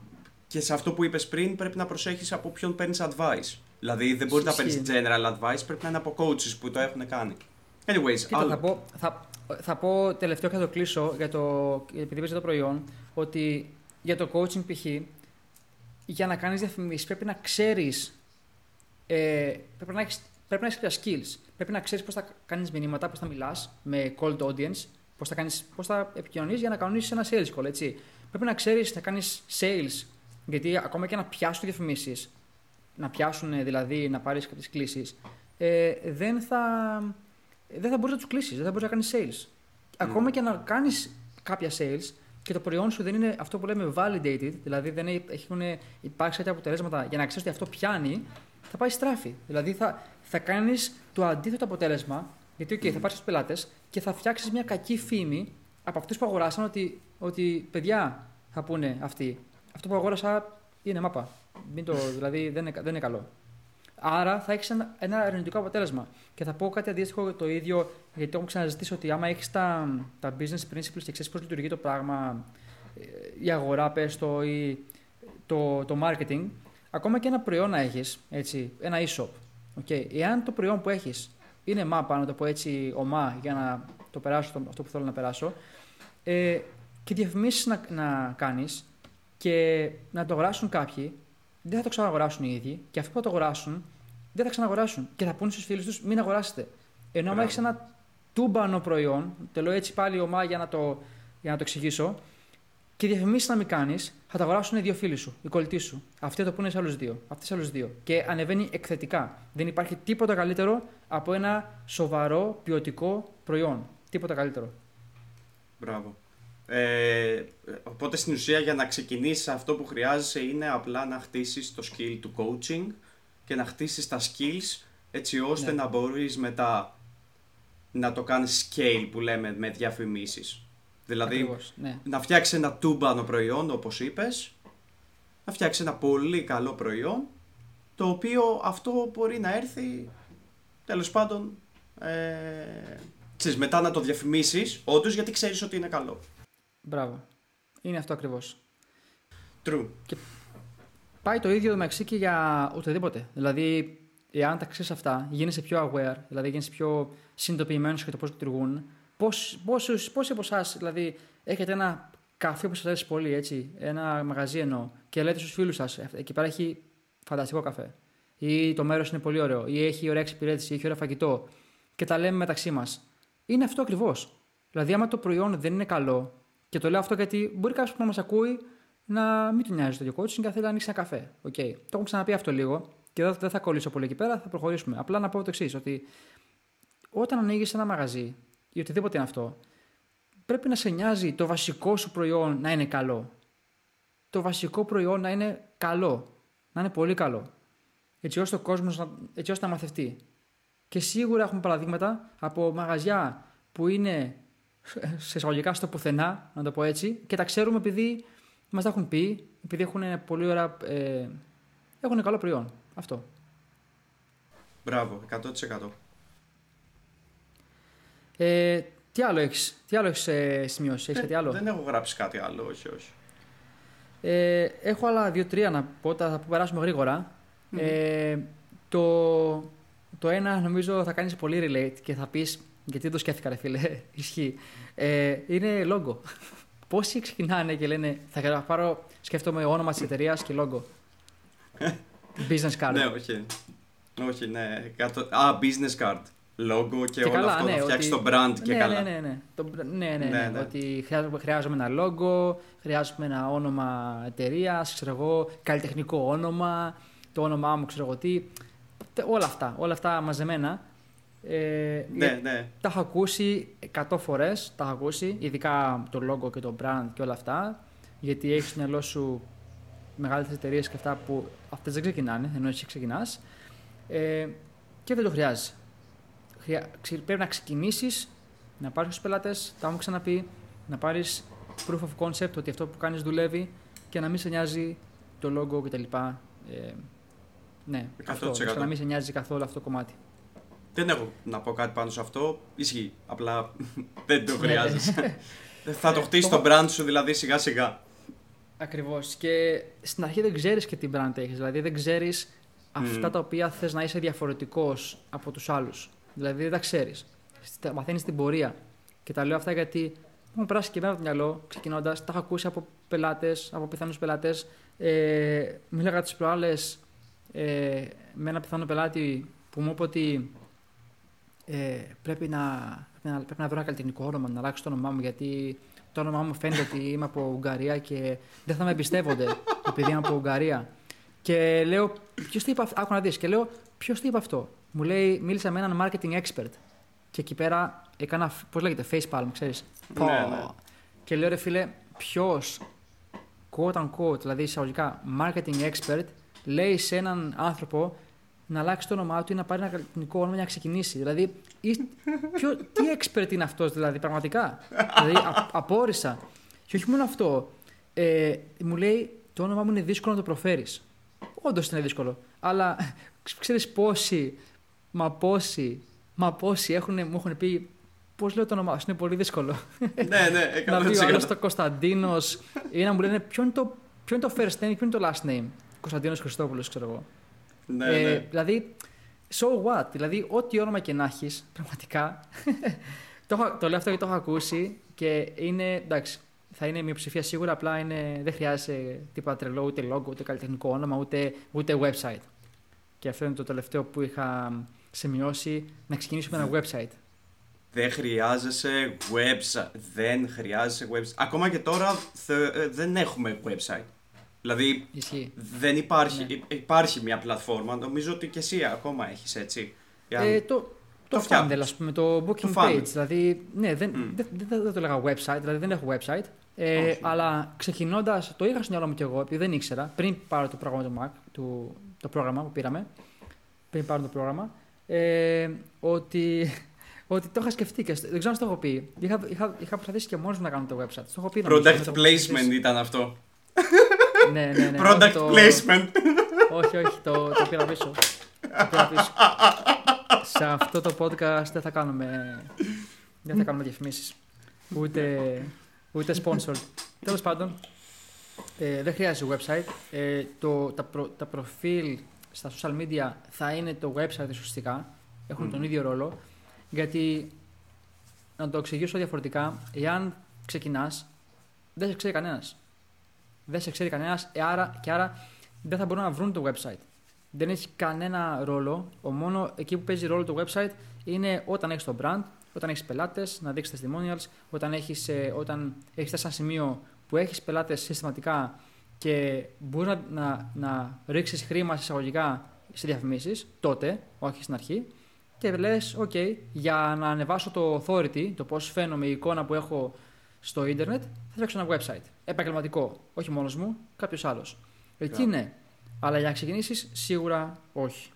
και σε αυτό που είπες πριν, πρέπει να προσέχεις από ποιον παίρνεις advice. Δηλαδή δεν μπορείς να Ισχύει. παίρνεις general advice, πρέπει να είναι από coaches που το έχουν κάνει. Anyways, Κοίτα, άλλο. θα πω, θα, θα πω τελευταίο και θα το κλείσω για το, επειδή είπες για το προϊόν, ότι για το coaching π.χ. για να κάνεις διαφημίσεις πρέπει να ξέρεις, ε, πρέπει να έχεις, πρέπει να έχεις κάποια skills. Πρέπει να ξέρεις πώς θα κάνεις μηνύματα, πώς θα μιλάς με cold audience, πώς θα, κάνεις, πώς θα επικοινωνείς για να κανονίσεις ένα sales call, έτσι. Πρέπει να ξέρεις να κάνεις sales, γιατί ακόμα και να πιάσουν διαφημίσεις, να πιάσουν δηλαδή να πάρεις κάποιες κλήσεις, ε, δεν θα, δεν θα μπορείς να τους κλείσεις, δεν θα μπορείς να κάνεις sales. Ακόμα και να κάνεις κάποια sales και το προϊόν σου δεν είναι αυτό που λέμε validated, δηλαδή δεν έχουν υπάρξει τέτοια αποτελέσματα για να ξέρεις ότι αυτό πιάνει, θα πάει στράφη. Δηλαδή θα, θα κάνεις το αντίθετο αποτέλεσμα, γιατί okay, θα πάρεις τους πελάτες και θα φτιάξεις μια κακή φήμη από αυτούς που αγοράσαν ότι, ότι παιδιά θα πούνε αυτοί. Αυτό που αγόρασα είναι μάπα. Μην το, δηλαδή δεν είναι, δεν είναι καλό. Άρα θα έχεις ένα, ένα αρνητικό αποτέλεσμα. Και θα πω κάτι αντίστοιχο το ίδιο, γιατί το έχω ξαναζητήσει ότι άμα έχεις τα, τα business principles και ξέρεις πώς λειτουργεί το πράγμα, ε, η αγορά, πες το, ή το, το marketing, ακόμα και ένα προϊόν να έχεις, ένα e-shop. Okay. Εάν το προϊόν που έχεις είναι μάπα, να το πω έτσι, ομά, για να το περάσω αυτό που θέλω να περάσω, ε, και διαφημίσεις να, να κάνεις και να το αγοράσουν κάποιοι, δεν θα το ξαναγοράσουν οι ίδιοι και αυτοί που θα το αγοράσουν δεν θα ξαναγοράσουν και θα πούνε στους φίλους τους μην αγοράσετε. Ενώ αν έχεις ένα τούμπανο προϊόν, το λέω έτσι πάλι ομά για να το, για να το εξηγήσω, και διαφημίσεις να μην κάνεις, θα τα αγοράσουν οι δύο φίλοι σου, οι κολλητοί σου. Αυτοί θα το πούνε σε άλλους δύο. Αυτοί σε άλλους δύο. Και ανεβαίνει εκθετικά. Δεν υπάρχει τίποτα καλύτερο από ένα σοβαρό ποιοτικό προϊόν. Τίποτα καλύτερο. Μπράβο. Ε, οπότε στην ουσία για να ξεκινήσεις αυτό που χρειάζεσαι είναι απλά να χτίσεις το skill του coaching και να χτίσεις τα skills έτσι ώστε ναι. να μπορείς μετά να το κάνεις scale που λέμε με διαφημίσεις. Δηλαδή ναι. να φτιάξεις ένα τούμπανο προϊόν όπως είπες, να φτιάξεις ένα πολύ καλό προϊόν το οποίο αυτό μπορεί να έρθει τέλος πάντων ε, ξέρεις, μετά να το διαφημίσεις όντως γιατί ξέρεις ότι είναι καλό. Μπράβο. Είναι αυτό ακριβώς. True. Και πάει το ίδιο μεταξύ και για οτιδήποτε. Δηλαδή, εάν τα ξέρεις αυτά, γίνεσαι πιο aware, δηλαδή γίνεσαι πιο συνειδητοποιημένο για το πώς λειτουργούν. Πόσοι από εσάς, δηλαδή, έχετε ένα καφέ που σας αρέσει πολύ, έτσι, ένα μαγαζί εννοώ, και λέτε στους φίλους σας, εκεί πέρα έχει φανταστικό καφέ. Ή το μέρος είναι πολύ ωραίο, ή έχει ωραία εξυπηρέτηση, ή έχει ωραίο φαγητό. Και τα λέμε μεταξύ μας. Είναι αυτό ακριβώς. Δηλαδή, άμα το προϊόν δεν είναι καλό, και το λέω αυτό γιατί μπορεί κάποιος που μας ακούει να μην του νοιάζει το ίδιο coaching και θέλει να ανοίξει ένα καφέ. Okay. Το έχω ξαναπεί αυτό λίγο και δεν θα κολλήσω πολύ εκεί πέρα, θα προχωρήσουμε. Απλά να πω το εξής, ότι όταν ανοίγεις ένα μαγαζί ή οτιδήποτε είναι αυτό, πρέπει να σε νοιάζει το βασικό σου προϊόν να είναι καλό. Το βασικό προϊόν να είναι καλό. Να είναι πολύ καλό. Έτσι ώστε ο κόσμος έτσι ώστε να μαθευτεί. Και σίγουρα έχουμε παραδείγματα από μαγαζιά που είναι σε εισαγωγικά στο πουθενά, να το πω έτσι, και τα ξέρουμε επειδή μας τα έχουν πει, επειδή έχουν πολύ ωραία. Ε, έχουν καλό προϊόν. Αυτό. Μπράβο, 100%. Ε, τι άλλο έχεις τι άλλο έχεις, ε, σημειώσει, έχεις κάτι άλλο; Δεν έχω γράψει κάτι άλλο, όχι, όχι. Ε, έχω άλλα δύο-τρία να πω, θα, θα περάσουμε Ε, το, το ένα νομίζω θα κάνεις πολύ relate και θα πεις γιατί δεν το σκέφτηκα, ρε φίλε. Ισχύει. Ε, είναι λόγο. Πόσοι ξεκινάνε και λένε Θα πάρω, σκέφτομαι όνομα της εταιρείας και λόγο. business card. ναι, όχι. Όχι, ναι. Α, business card. Λόγο και, και όλο αυτό. Ναι, να φτιάξει το brand και ναι, καλά. Ναι, ναι, ναι. Το, ναι, ναι, ναι, ναι, ναι. Ότι χρειάζομαι ένα λόγο, χρειάζομαι ένα όνομα εταιρείας, ξέρω εγώ, καλλιτεχνικό όνομα, το όνομά μου, ξέρω εγώ τι. Όλα αυτά, όλα αυτά μαζεμένα ε, ναι, ναι. Τα έχω ακούσει 100 φορές. Τα έχω ακούσει, ειδικά το logo και το brand και όλα αυτά. Γιατί έχεις στο μυαλό σου μεγάλε εταιρείες και αυτά που αυτές δεν ξεκινάνε, ενώ εσύ ξεκινάς. Ε, και δεν το χρειάζεσαι. Πρέπει να ξεκινήσεις, να πάρεις τους πελάτες, τα έχουμε ξαναπεί, να πάρεις proof of concept ότι αυτό που κάνεις δουλεύει και να μην σε νοιάζει το logo κτλ. Ε, ναι, 100%. αυτό. να μην σε νοιάζει καθόλου αυτό το κομμάτι. Δεν έχω να πω κάτι πάνω σε αυτό. Ισχύει. Απλά δεν το χρειάζεσαι. θα το χτίσει το brand σου δηλαδή σιγά σιγά. Ακριβώς. Και στην αρχή δεν ξέρεις και τι brand έχεις. Δηλαδή δεν ξέρεις αυτά τα οποία θες να είσαι διαφορετικός από τους άλλους. Δηλαδή δεν τα ξέρεις. Μαθαίνεις την πορεία. Και τα λέω αυτά γιατί μου περάσει και εμένα το μυαλό ξεκινώντας. Τα έχω ακούσει από πελάτες, από πιθανούς πελάτες. Ε, μίλαγα τις προάλλες ε, με ένα πιθανό πελάτη που μου είπε ότι ε, πρέπει, να, πρέπει, να, πρέπει να βρω ένα καλλιτεχνικό όνομα, να αλλάξω το όνομά μου, γιατί το όνομά μου φαίνεται ότι είμαι από Ουγγαρία και δεν θα με εμπιστεύονται επειδή είμαι από Ουγγαρία. Και λέω, ποιος το είπε αυτό, άκου να δεις, και λέω, ποιος το είπε αυτό; Μου λέει, μίλησα με έναν marketing expert. Και εκεί πέρα έκανα, πώς λέγεται, face palm, ξέρεις. Ναι, ναι. Και λέω, ρε φίλε, ποιος, quote unquote, δηλαδή εισαγωγικά, marketing expert, λέει σε έναν άνθρωπο να αλλάξει το όνομά του ή να πάρει ένα καλλιτεχνικό όνομα για να ξεκινήσει. Δηλαδή, ποιο, τι expert είναι αυτός, δηλαδή, πραγματικά; δηλαδή, α, απόρρισα. Και όχι μόνο αυτό. Ε, μου λέει, το όνομά μου είναι δύσκολο να το προφέρεις. Όντως είναι δύσκολο. Αλλά ξέρεις πόσοι, μα πόσοι, μα πόσοι έχουν, μου έχουν πει Πώς λέω το όνομά σου, είναι πολύ δύσκολο. ναι, ναι, 100%. να πει ο άλλος το Κωνσταντίνος ή να μου λένε ποιο είναι, το, ποιο είναι το first name, ποιο είναι το last name. Κωνσταντίνος Χριστόπουλος, ξέρω εγώ. Ναι, ε, ναι. Δηλαδή, so what, δηλαδή, ό,τι όνομα και να έχεις, πραγματικά. το, έχω- το λέω αυτό γιατί το έχω ακούσει και είναι εντάξει. Θα είναι μειοψηφία σίγουρα, απλά είναι, δεν χρειάζεται τίποτα τρελό, ούτε logo, ούτε καλλιτεχνικό όνομα, ούτε, ούτε website. Και αυτό είναι το τελευταίο που είχα σημειώσει, να ξεκινήσουμε ένα website. Δεν χρειάζεσαι website. Δεν χρειάζεσαι website. Ακόμα και τώρα θε- ε, δεν έχουμε website. Δηλαδή Ισχύει. δεν υπάρχει, Ναι. υ- υπάρχει μια πλατφόρμα. Νομίζω ότι και εσύ ακόμα έχεις έτσι. Για- Ε, το, το, Το Fundle, φτιάχνεις. ας πούμε, το booking Το Fundle. page. Δηλαδή, ναι, δεν, Μμ. δεν, δεν, δεν το λέγα website, δηλαδή δεν έχω website. Ε, Όχι. αλλά ξεκινώντας, το είχα στο μυαλό μου κι εγώ, επειδή δεν ήξερα, πριν πάρω το πρόγραμμα του Mac, του, το πρόγραμμα που πήραμε, πριν πάρω το πρόγραμμα, ε, ότι, ότι το είχα σκεφτεί και στο- δεν ξέρω αν το έχω πει. Είχα, είχα, είχα προσπαθήσει και μόνος μου να κάνω το website. Το έχω πει. νομίζω, με Product το- placement ήταν αυτό. Ναι, ναι, ναι. Product το- placement. όχι, όχι, το, το πήρα πίσω. Το πήρα πίσω. Σε αυτό το podcast δεν θα κάνουμε, δεν θα κάνουμε διαφημίσεις. Ούτε, ούτε sponsored. Τέλος πάντων, ε, δεν χρειάζεται website. Ε, το, τα, προ- τα προφίλ στα social media θα είναι το website ουσιαστικά. Έχουν Μμμ. τον ίδιο ρόλο. Γιατί, να το εξηγήσω διαφορετικά, εάν ξεκινάς, δεν σε ξέρει κανένας. Δεν σε ξέρει κανένας, ε, άρα, και άρα δεν θα μπορούν να βρουν το website. Δεν έχει κανένα ρόλο. Ο μόνο εκεί που παίζει ρόλο το website είναι όταν έχεις το brand, όταν έχεις πελάτες, να δείξεις testimonials, όταν έχεις ε, όταν έχεις φτάσει σε ένα σημείο που έχεις πελάτες συστηματικά και μπορείς να, να, να ρίξεις χρήμα σε εισαγωγικά σε διαφημίσεις, τότε, όχι στην αρχή. Και λες, OK, για να ανεβάσω το authority, το πώς φαίνομαι, η εικόνα που έχω στο ίντερνετ, θα φτιάξω ένα website. Επαγγελματικό. Όχι μόνος μου, κάποιος άλλος. Εκεί Μπράβο. ναι. Αλλά για να ξεκινήσεις, σίγουρα όχι.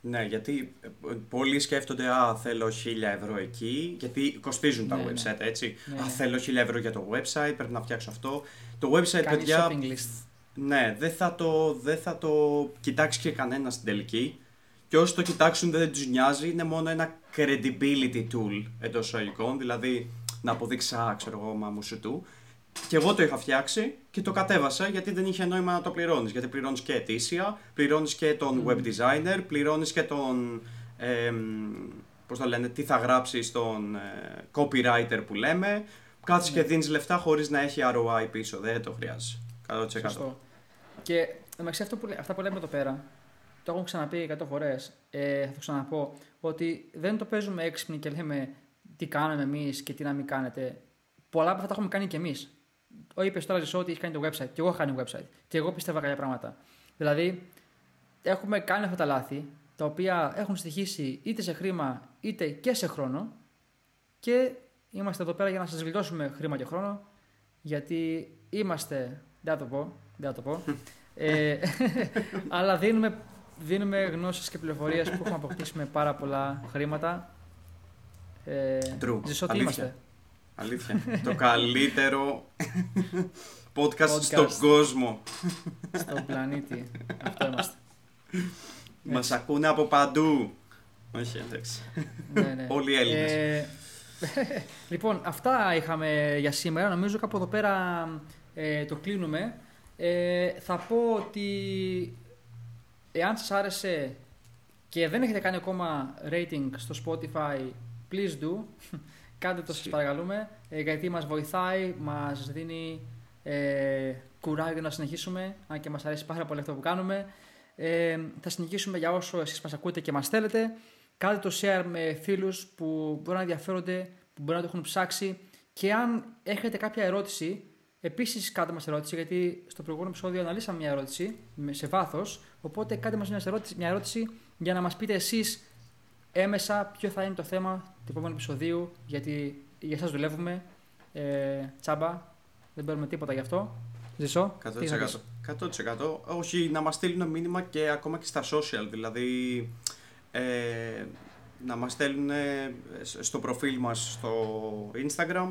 Ναι, γιατί ε, πολλοί σκέφτονται Α, θέλω 1000 ευρώ εκεί, γιατί κοστίζουν τα Ναι, ναι. website, έτσι. Ναι, Α, ναι. θέλω 1000 ευρώ για το website, πρέπει να φτιάξω αυτό. Το website, Κάνει παιδιά, shopping list. ναι, δεν θα, το, δεν θα το κοιτάξει και κανένας στην τελική. Και όσοι το κοιτάξουν δεν τους νοιάζει, είναι μόνο ένα credibility tool εντός εισαγωγικών, δηλαδή να αποδείξει, α, ξέρω εγώ, μα μου σου του. Και εγώ το είχα φτιάξει και το κατέβασα γιατί δεν είχε νόημα να το πληρώνεις. Γιατί πληρώνεις και ετήσια, πληρώνεις και τον web designer, πληρώνεις και τον. Ε, Πώς το λένε, τι θα γράψεις στον ε, copywriter που λέμε. Κάτσε και δίνεις λεφτά χωρίς να έχει ROI πίσω. Δεν το χρειάζεσαι. 100%. Σωστό. Και μεταξύ αυτό που, λέ- αυτά που λέμε εδώ πέρα, το έχουμε ξαναπεί 100 φορές. Ε, θα το ξαναπώ. Ότι δεν το παίζουμε έξυπνοι και λέμε τι κάναμε εμείς και τι να μην κάνετε. Πολλά από αυτά τα έχουμε κάνει κι εμείς. Ο είπες τώρα Ζησό ότι έχει κάνει το website. Και εγώ έχω κάνει website. Και εγώ πίστευα κάποια πράγματα. Δηλαδή, έχουμε κάνει αυτά τα λάθη, τα οποία έχουν στοιχήσει είτε σε χρήμα είτε και σε χρόνο. Και είμαστε εδώ πέρα για να σας γλιτώσουμε χρήμα και χρόνο. Γιατί είμαστε. Δεν θα το πω. Δεν θα το πω. ε, αλλά δίνουμε, δίνουμε γνώσεις και πληροφορίες που έχουμε αποκτήσει με πάρα πολλά χρήματα. Ε, True. Ζησό, τι Αλήθεια. είμαστε. Αλήθεια. το καλύτερο podcast, Podcast. στον κόσμο. Στον πλανήτη. Αυτό είμαστε. Μας ακούνε από παντού. Όχι, εντάξει. ναι, ναι. Όλοι οι Έλληνες. Ε, λοιπόν, αυτά είχαμε για σήμερα. Νομίζω κάπου εδώ πέρα ε, το κλείνουμε. Ε, θα πω ότι εάν σας άρεσε και δεν έχετε κάνει ακόμα rating στο Spotify, please do. Κάντε το σας παρακαλούμε, ε, γιατί μας βοηθάει, μας δίνει ε, κουράγιο να συνεχίσουμε, αν και μας αρέσει πάρα πολύ αυτό που κάνουμε. Ε, θα συνεχίσουμε για όσο εσείς μας ακούτε και μας θέλετε. Κάντε το share με φίλους που μπορεί να ενδιαφέρονται, που μπορεί να το έχουν ψάξει και αν έχετε κάποια ερώτηση, επίσης κάντε μας ερώτηση, γιατί στο προηγούμενο επεισόδιο αναλύσαμε μια ερώτηση με- σε βάθος, οπότε κάντε μας μια ερώτηση, μια ερώτηση για να μας πείτε εσείς έμεσα ποιο θα είναι το θέμα του επόμενου επεισοδίου, γιατί για εσάς δουλεύουμε, ε, τσάμπα, δεν παίρνουμε τίποτα γι' αυτό. Ζησό, τι θα πεις; 100%. 100%. Όχι, να μας στείλουν μήνυμα και ακόμα και στα social. Δηλαδή, ε, να μας στέλνουν ε, στο προφίλ μας στο Instagram.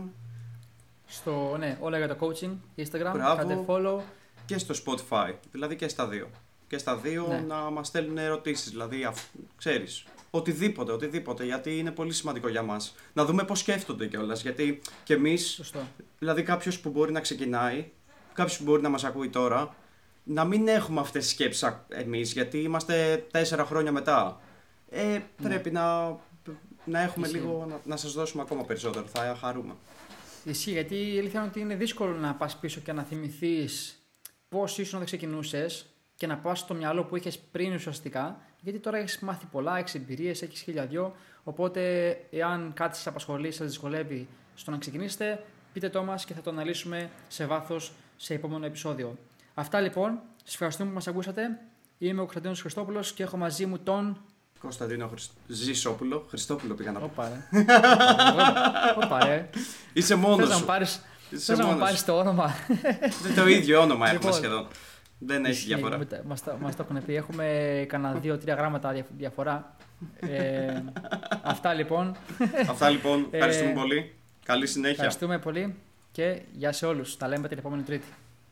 Στο, ναι, όλα για το coaching, Instagram, Μπράβο. κάντε follow. και στο Spotify, δηλαδή και στα δύο. Και στα δύο Ναι. να μας στέλνουν ερωτήσεις, δηλαδή αφ- ξέρεις, οτιδήποτε, οτιδήποτε, γιατί είναι πολύ σημαντικό για μας. Να δούμε πώς σκέφτονται κιόλας, γιατί και εμείς Σωστό. Δηλαδή κάποιος που μπορεί να ξεκινάει, κάποιος που μπορεί να μας ακούει τώρα, να μην έχουμε αυτές τις σκέψεις εμείς, γιατί είμαστε τέσσερα χρόνια μετά. Ε, πρέπει να, να έχουμε Ισχύει. λίγο, να, να σας δώσουμε ακόμα περισσότερο. Θα χαρούμε. Ισχύει, γιατί η αλήθεια είναι ότι είναι δύσκολο να πας πίσω και να θυμηθείς πώς ήσουν όταν ξεκινούσες και να πας στο μυαλό που είχες πριν ουσιαστικά. Γιατί τώρα έχεις μάθει πολλά, έχεις εμπειρίες, έχεις χίλια δυο. Οπότε, εάν κάτι σα απασχολεί, σα δυσκολεύει στο να ξεκινήσετε, πείτε το μας και θα το αναλύσουμε σε βάθος σε επόμενο επεισόδιο. Αυτά λοιπόν. Σας ευχαριστούμε που μας ακούσατε. Είμαι ο Κωνσταντίνος Χριστόπουλος και έχω μαζί μου τον. Κωνσταντίνο Χριστ... Ζήσόπουλο. Χριστόπουλο πήγα να πω. Όπα ρε. Όπα ρε. Είσαι μόνος Θες να μου σου. πάρεις, Είσαι θες να μου μόνος πάρεις το όνομα; Δεν το ίδιο όνομα έχουμε Λοιπόν. σχεδόν. Δεν έχει Ισχύει, διαφορά. μετα- Μας, το- μας το έχουν πει. Έχουμε κανένα δύο-τρία γράμματα δια- διαφορά. Ε, αυτά λοιπόν. Αυτά λοιπόν. Ευχαριστούμε Ε, πολύ. Καλή συνέχεια. Ευχαριστούμε πολύ και γεια σε όλους. Τα λέμε την επόμενη Τρίτη.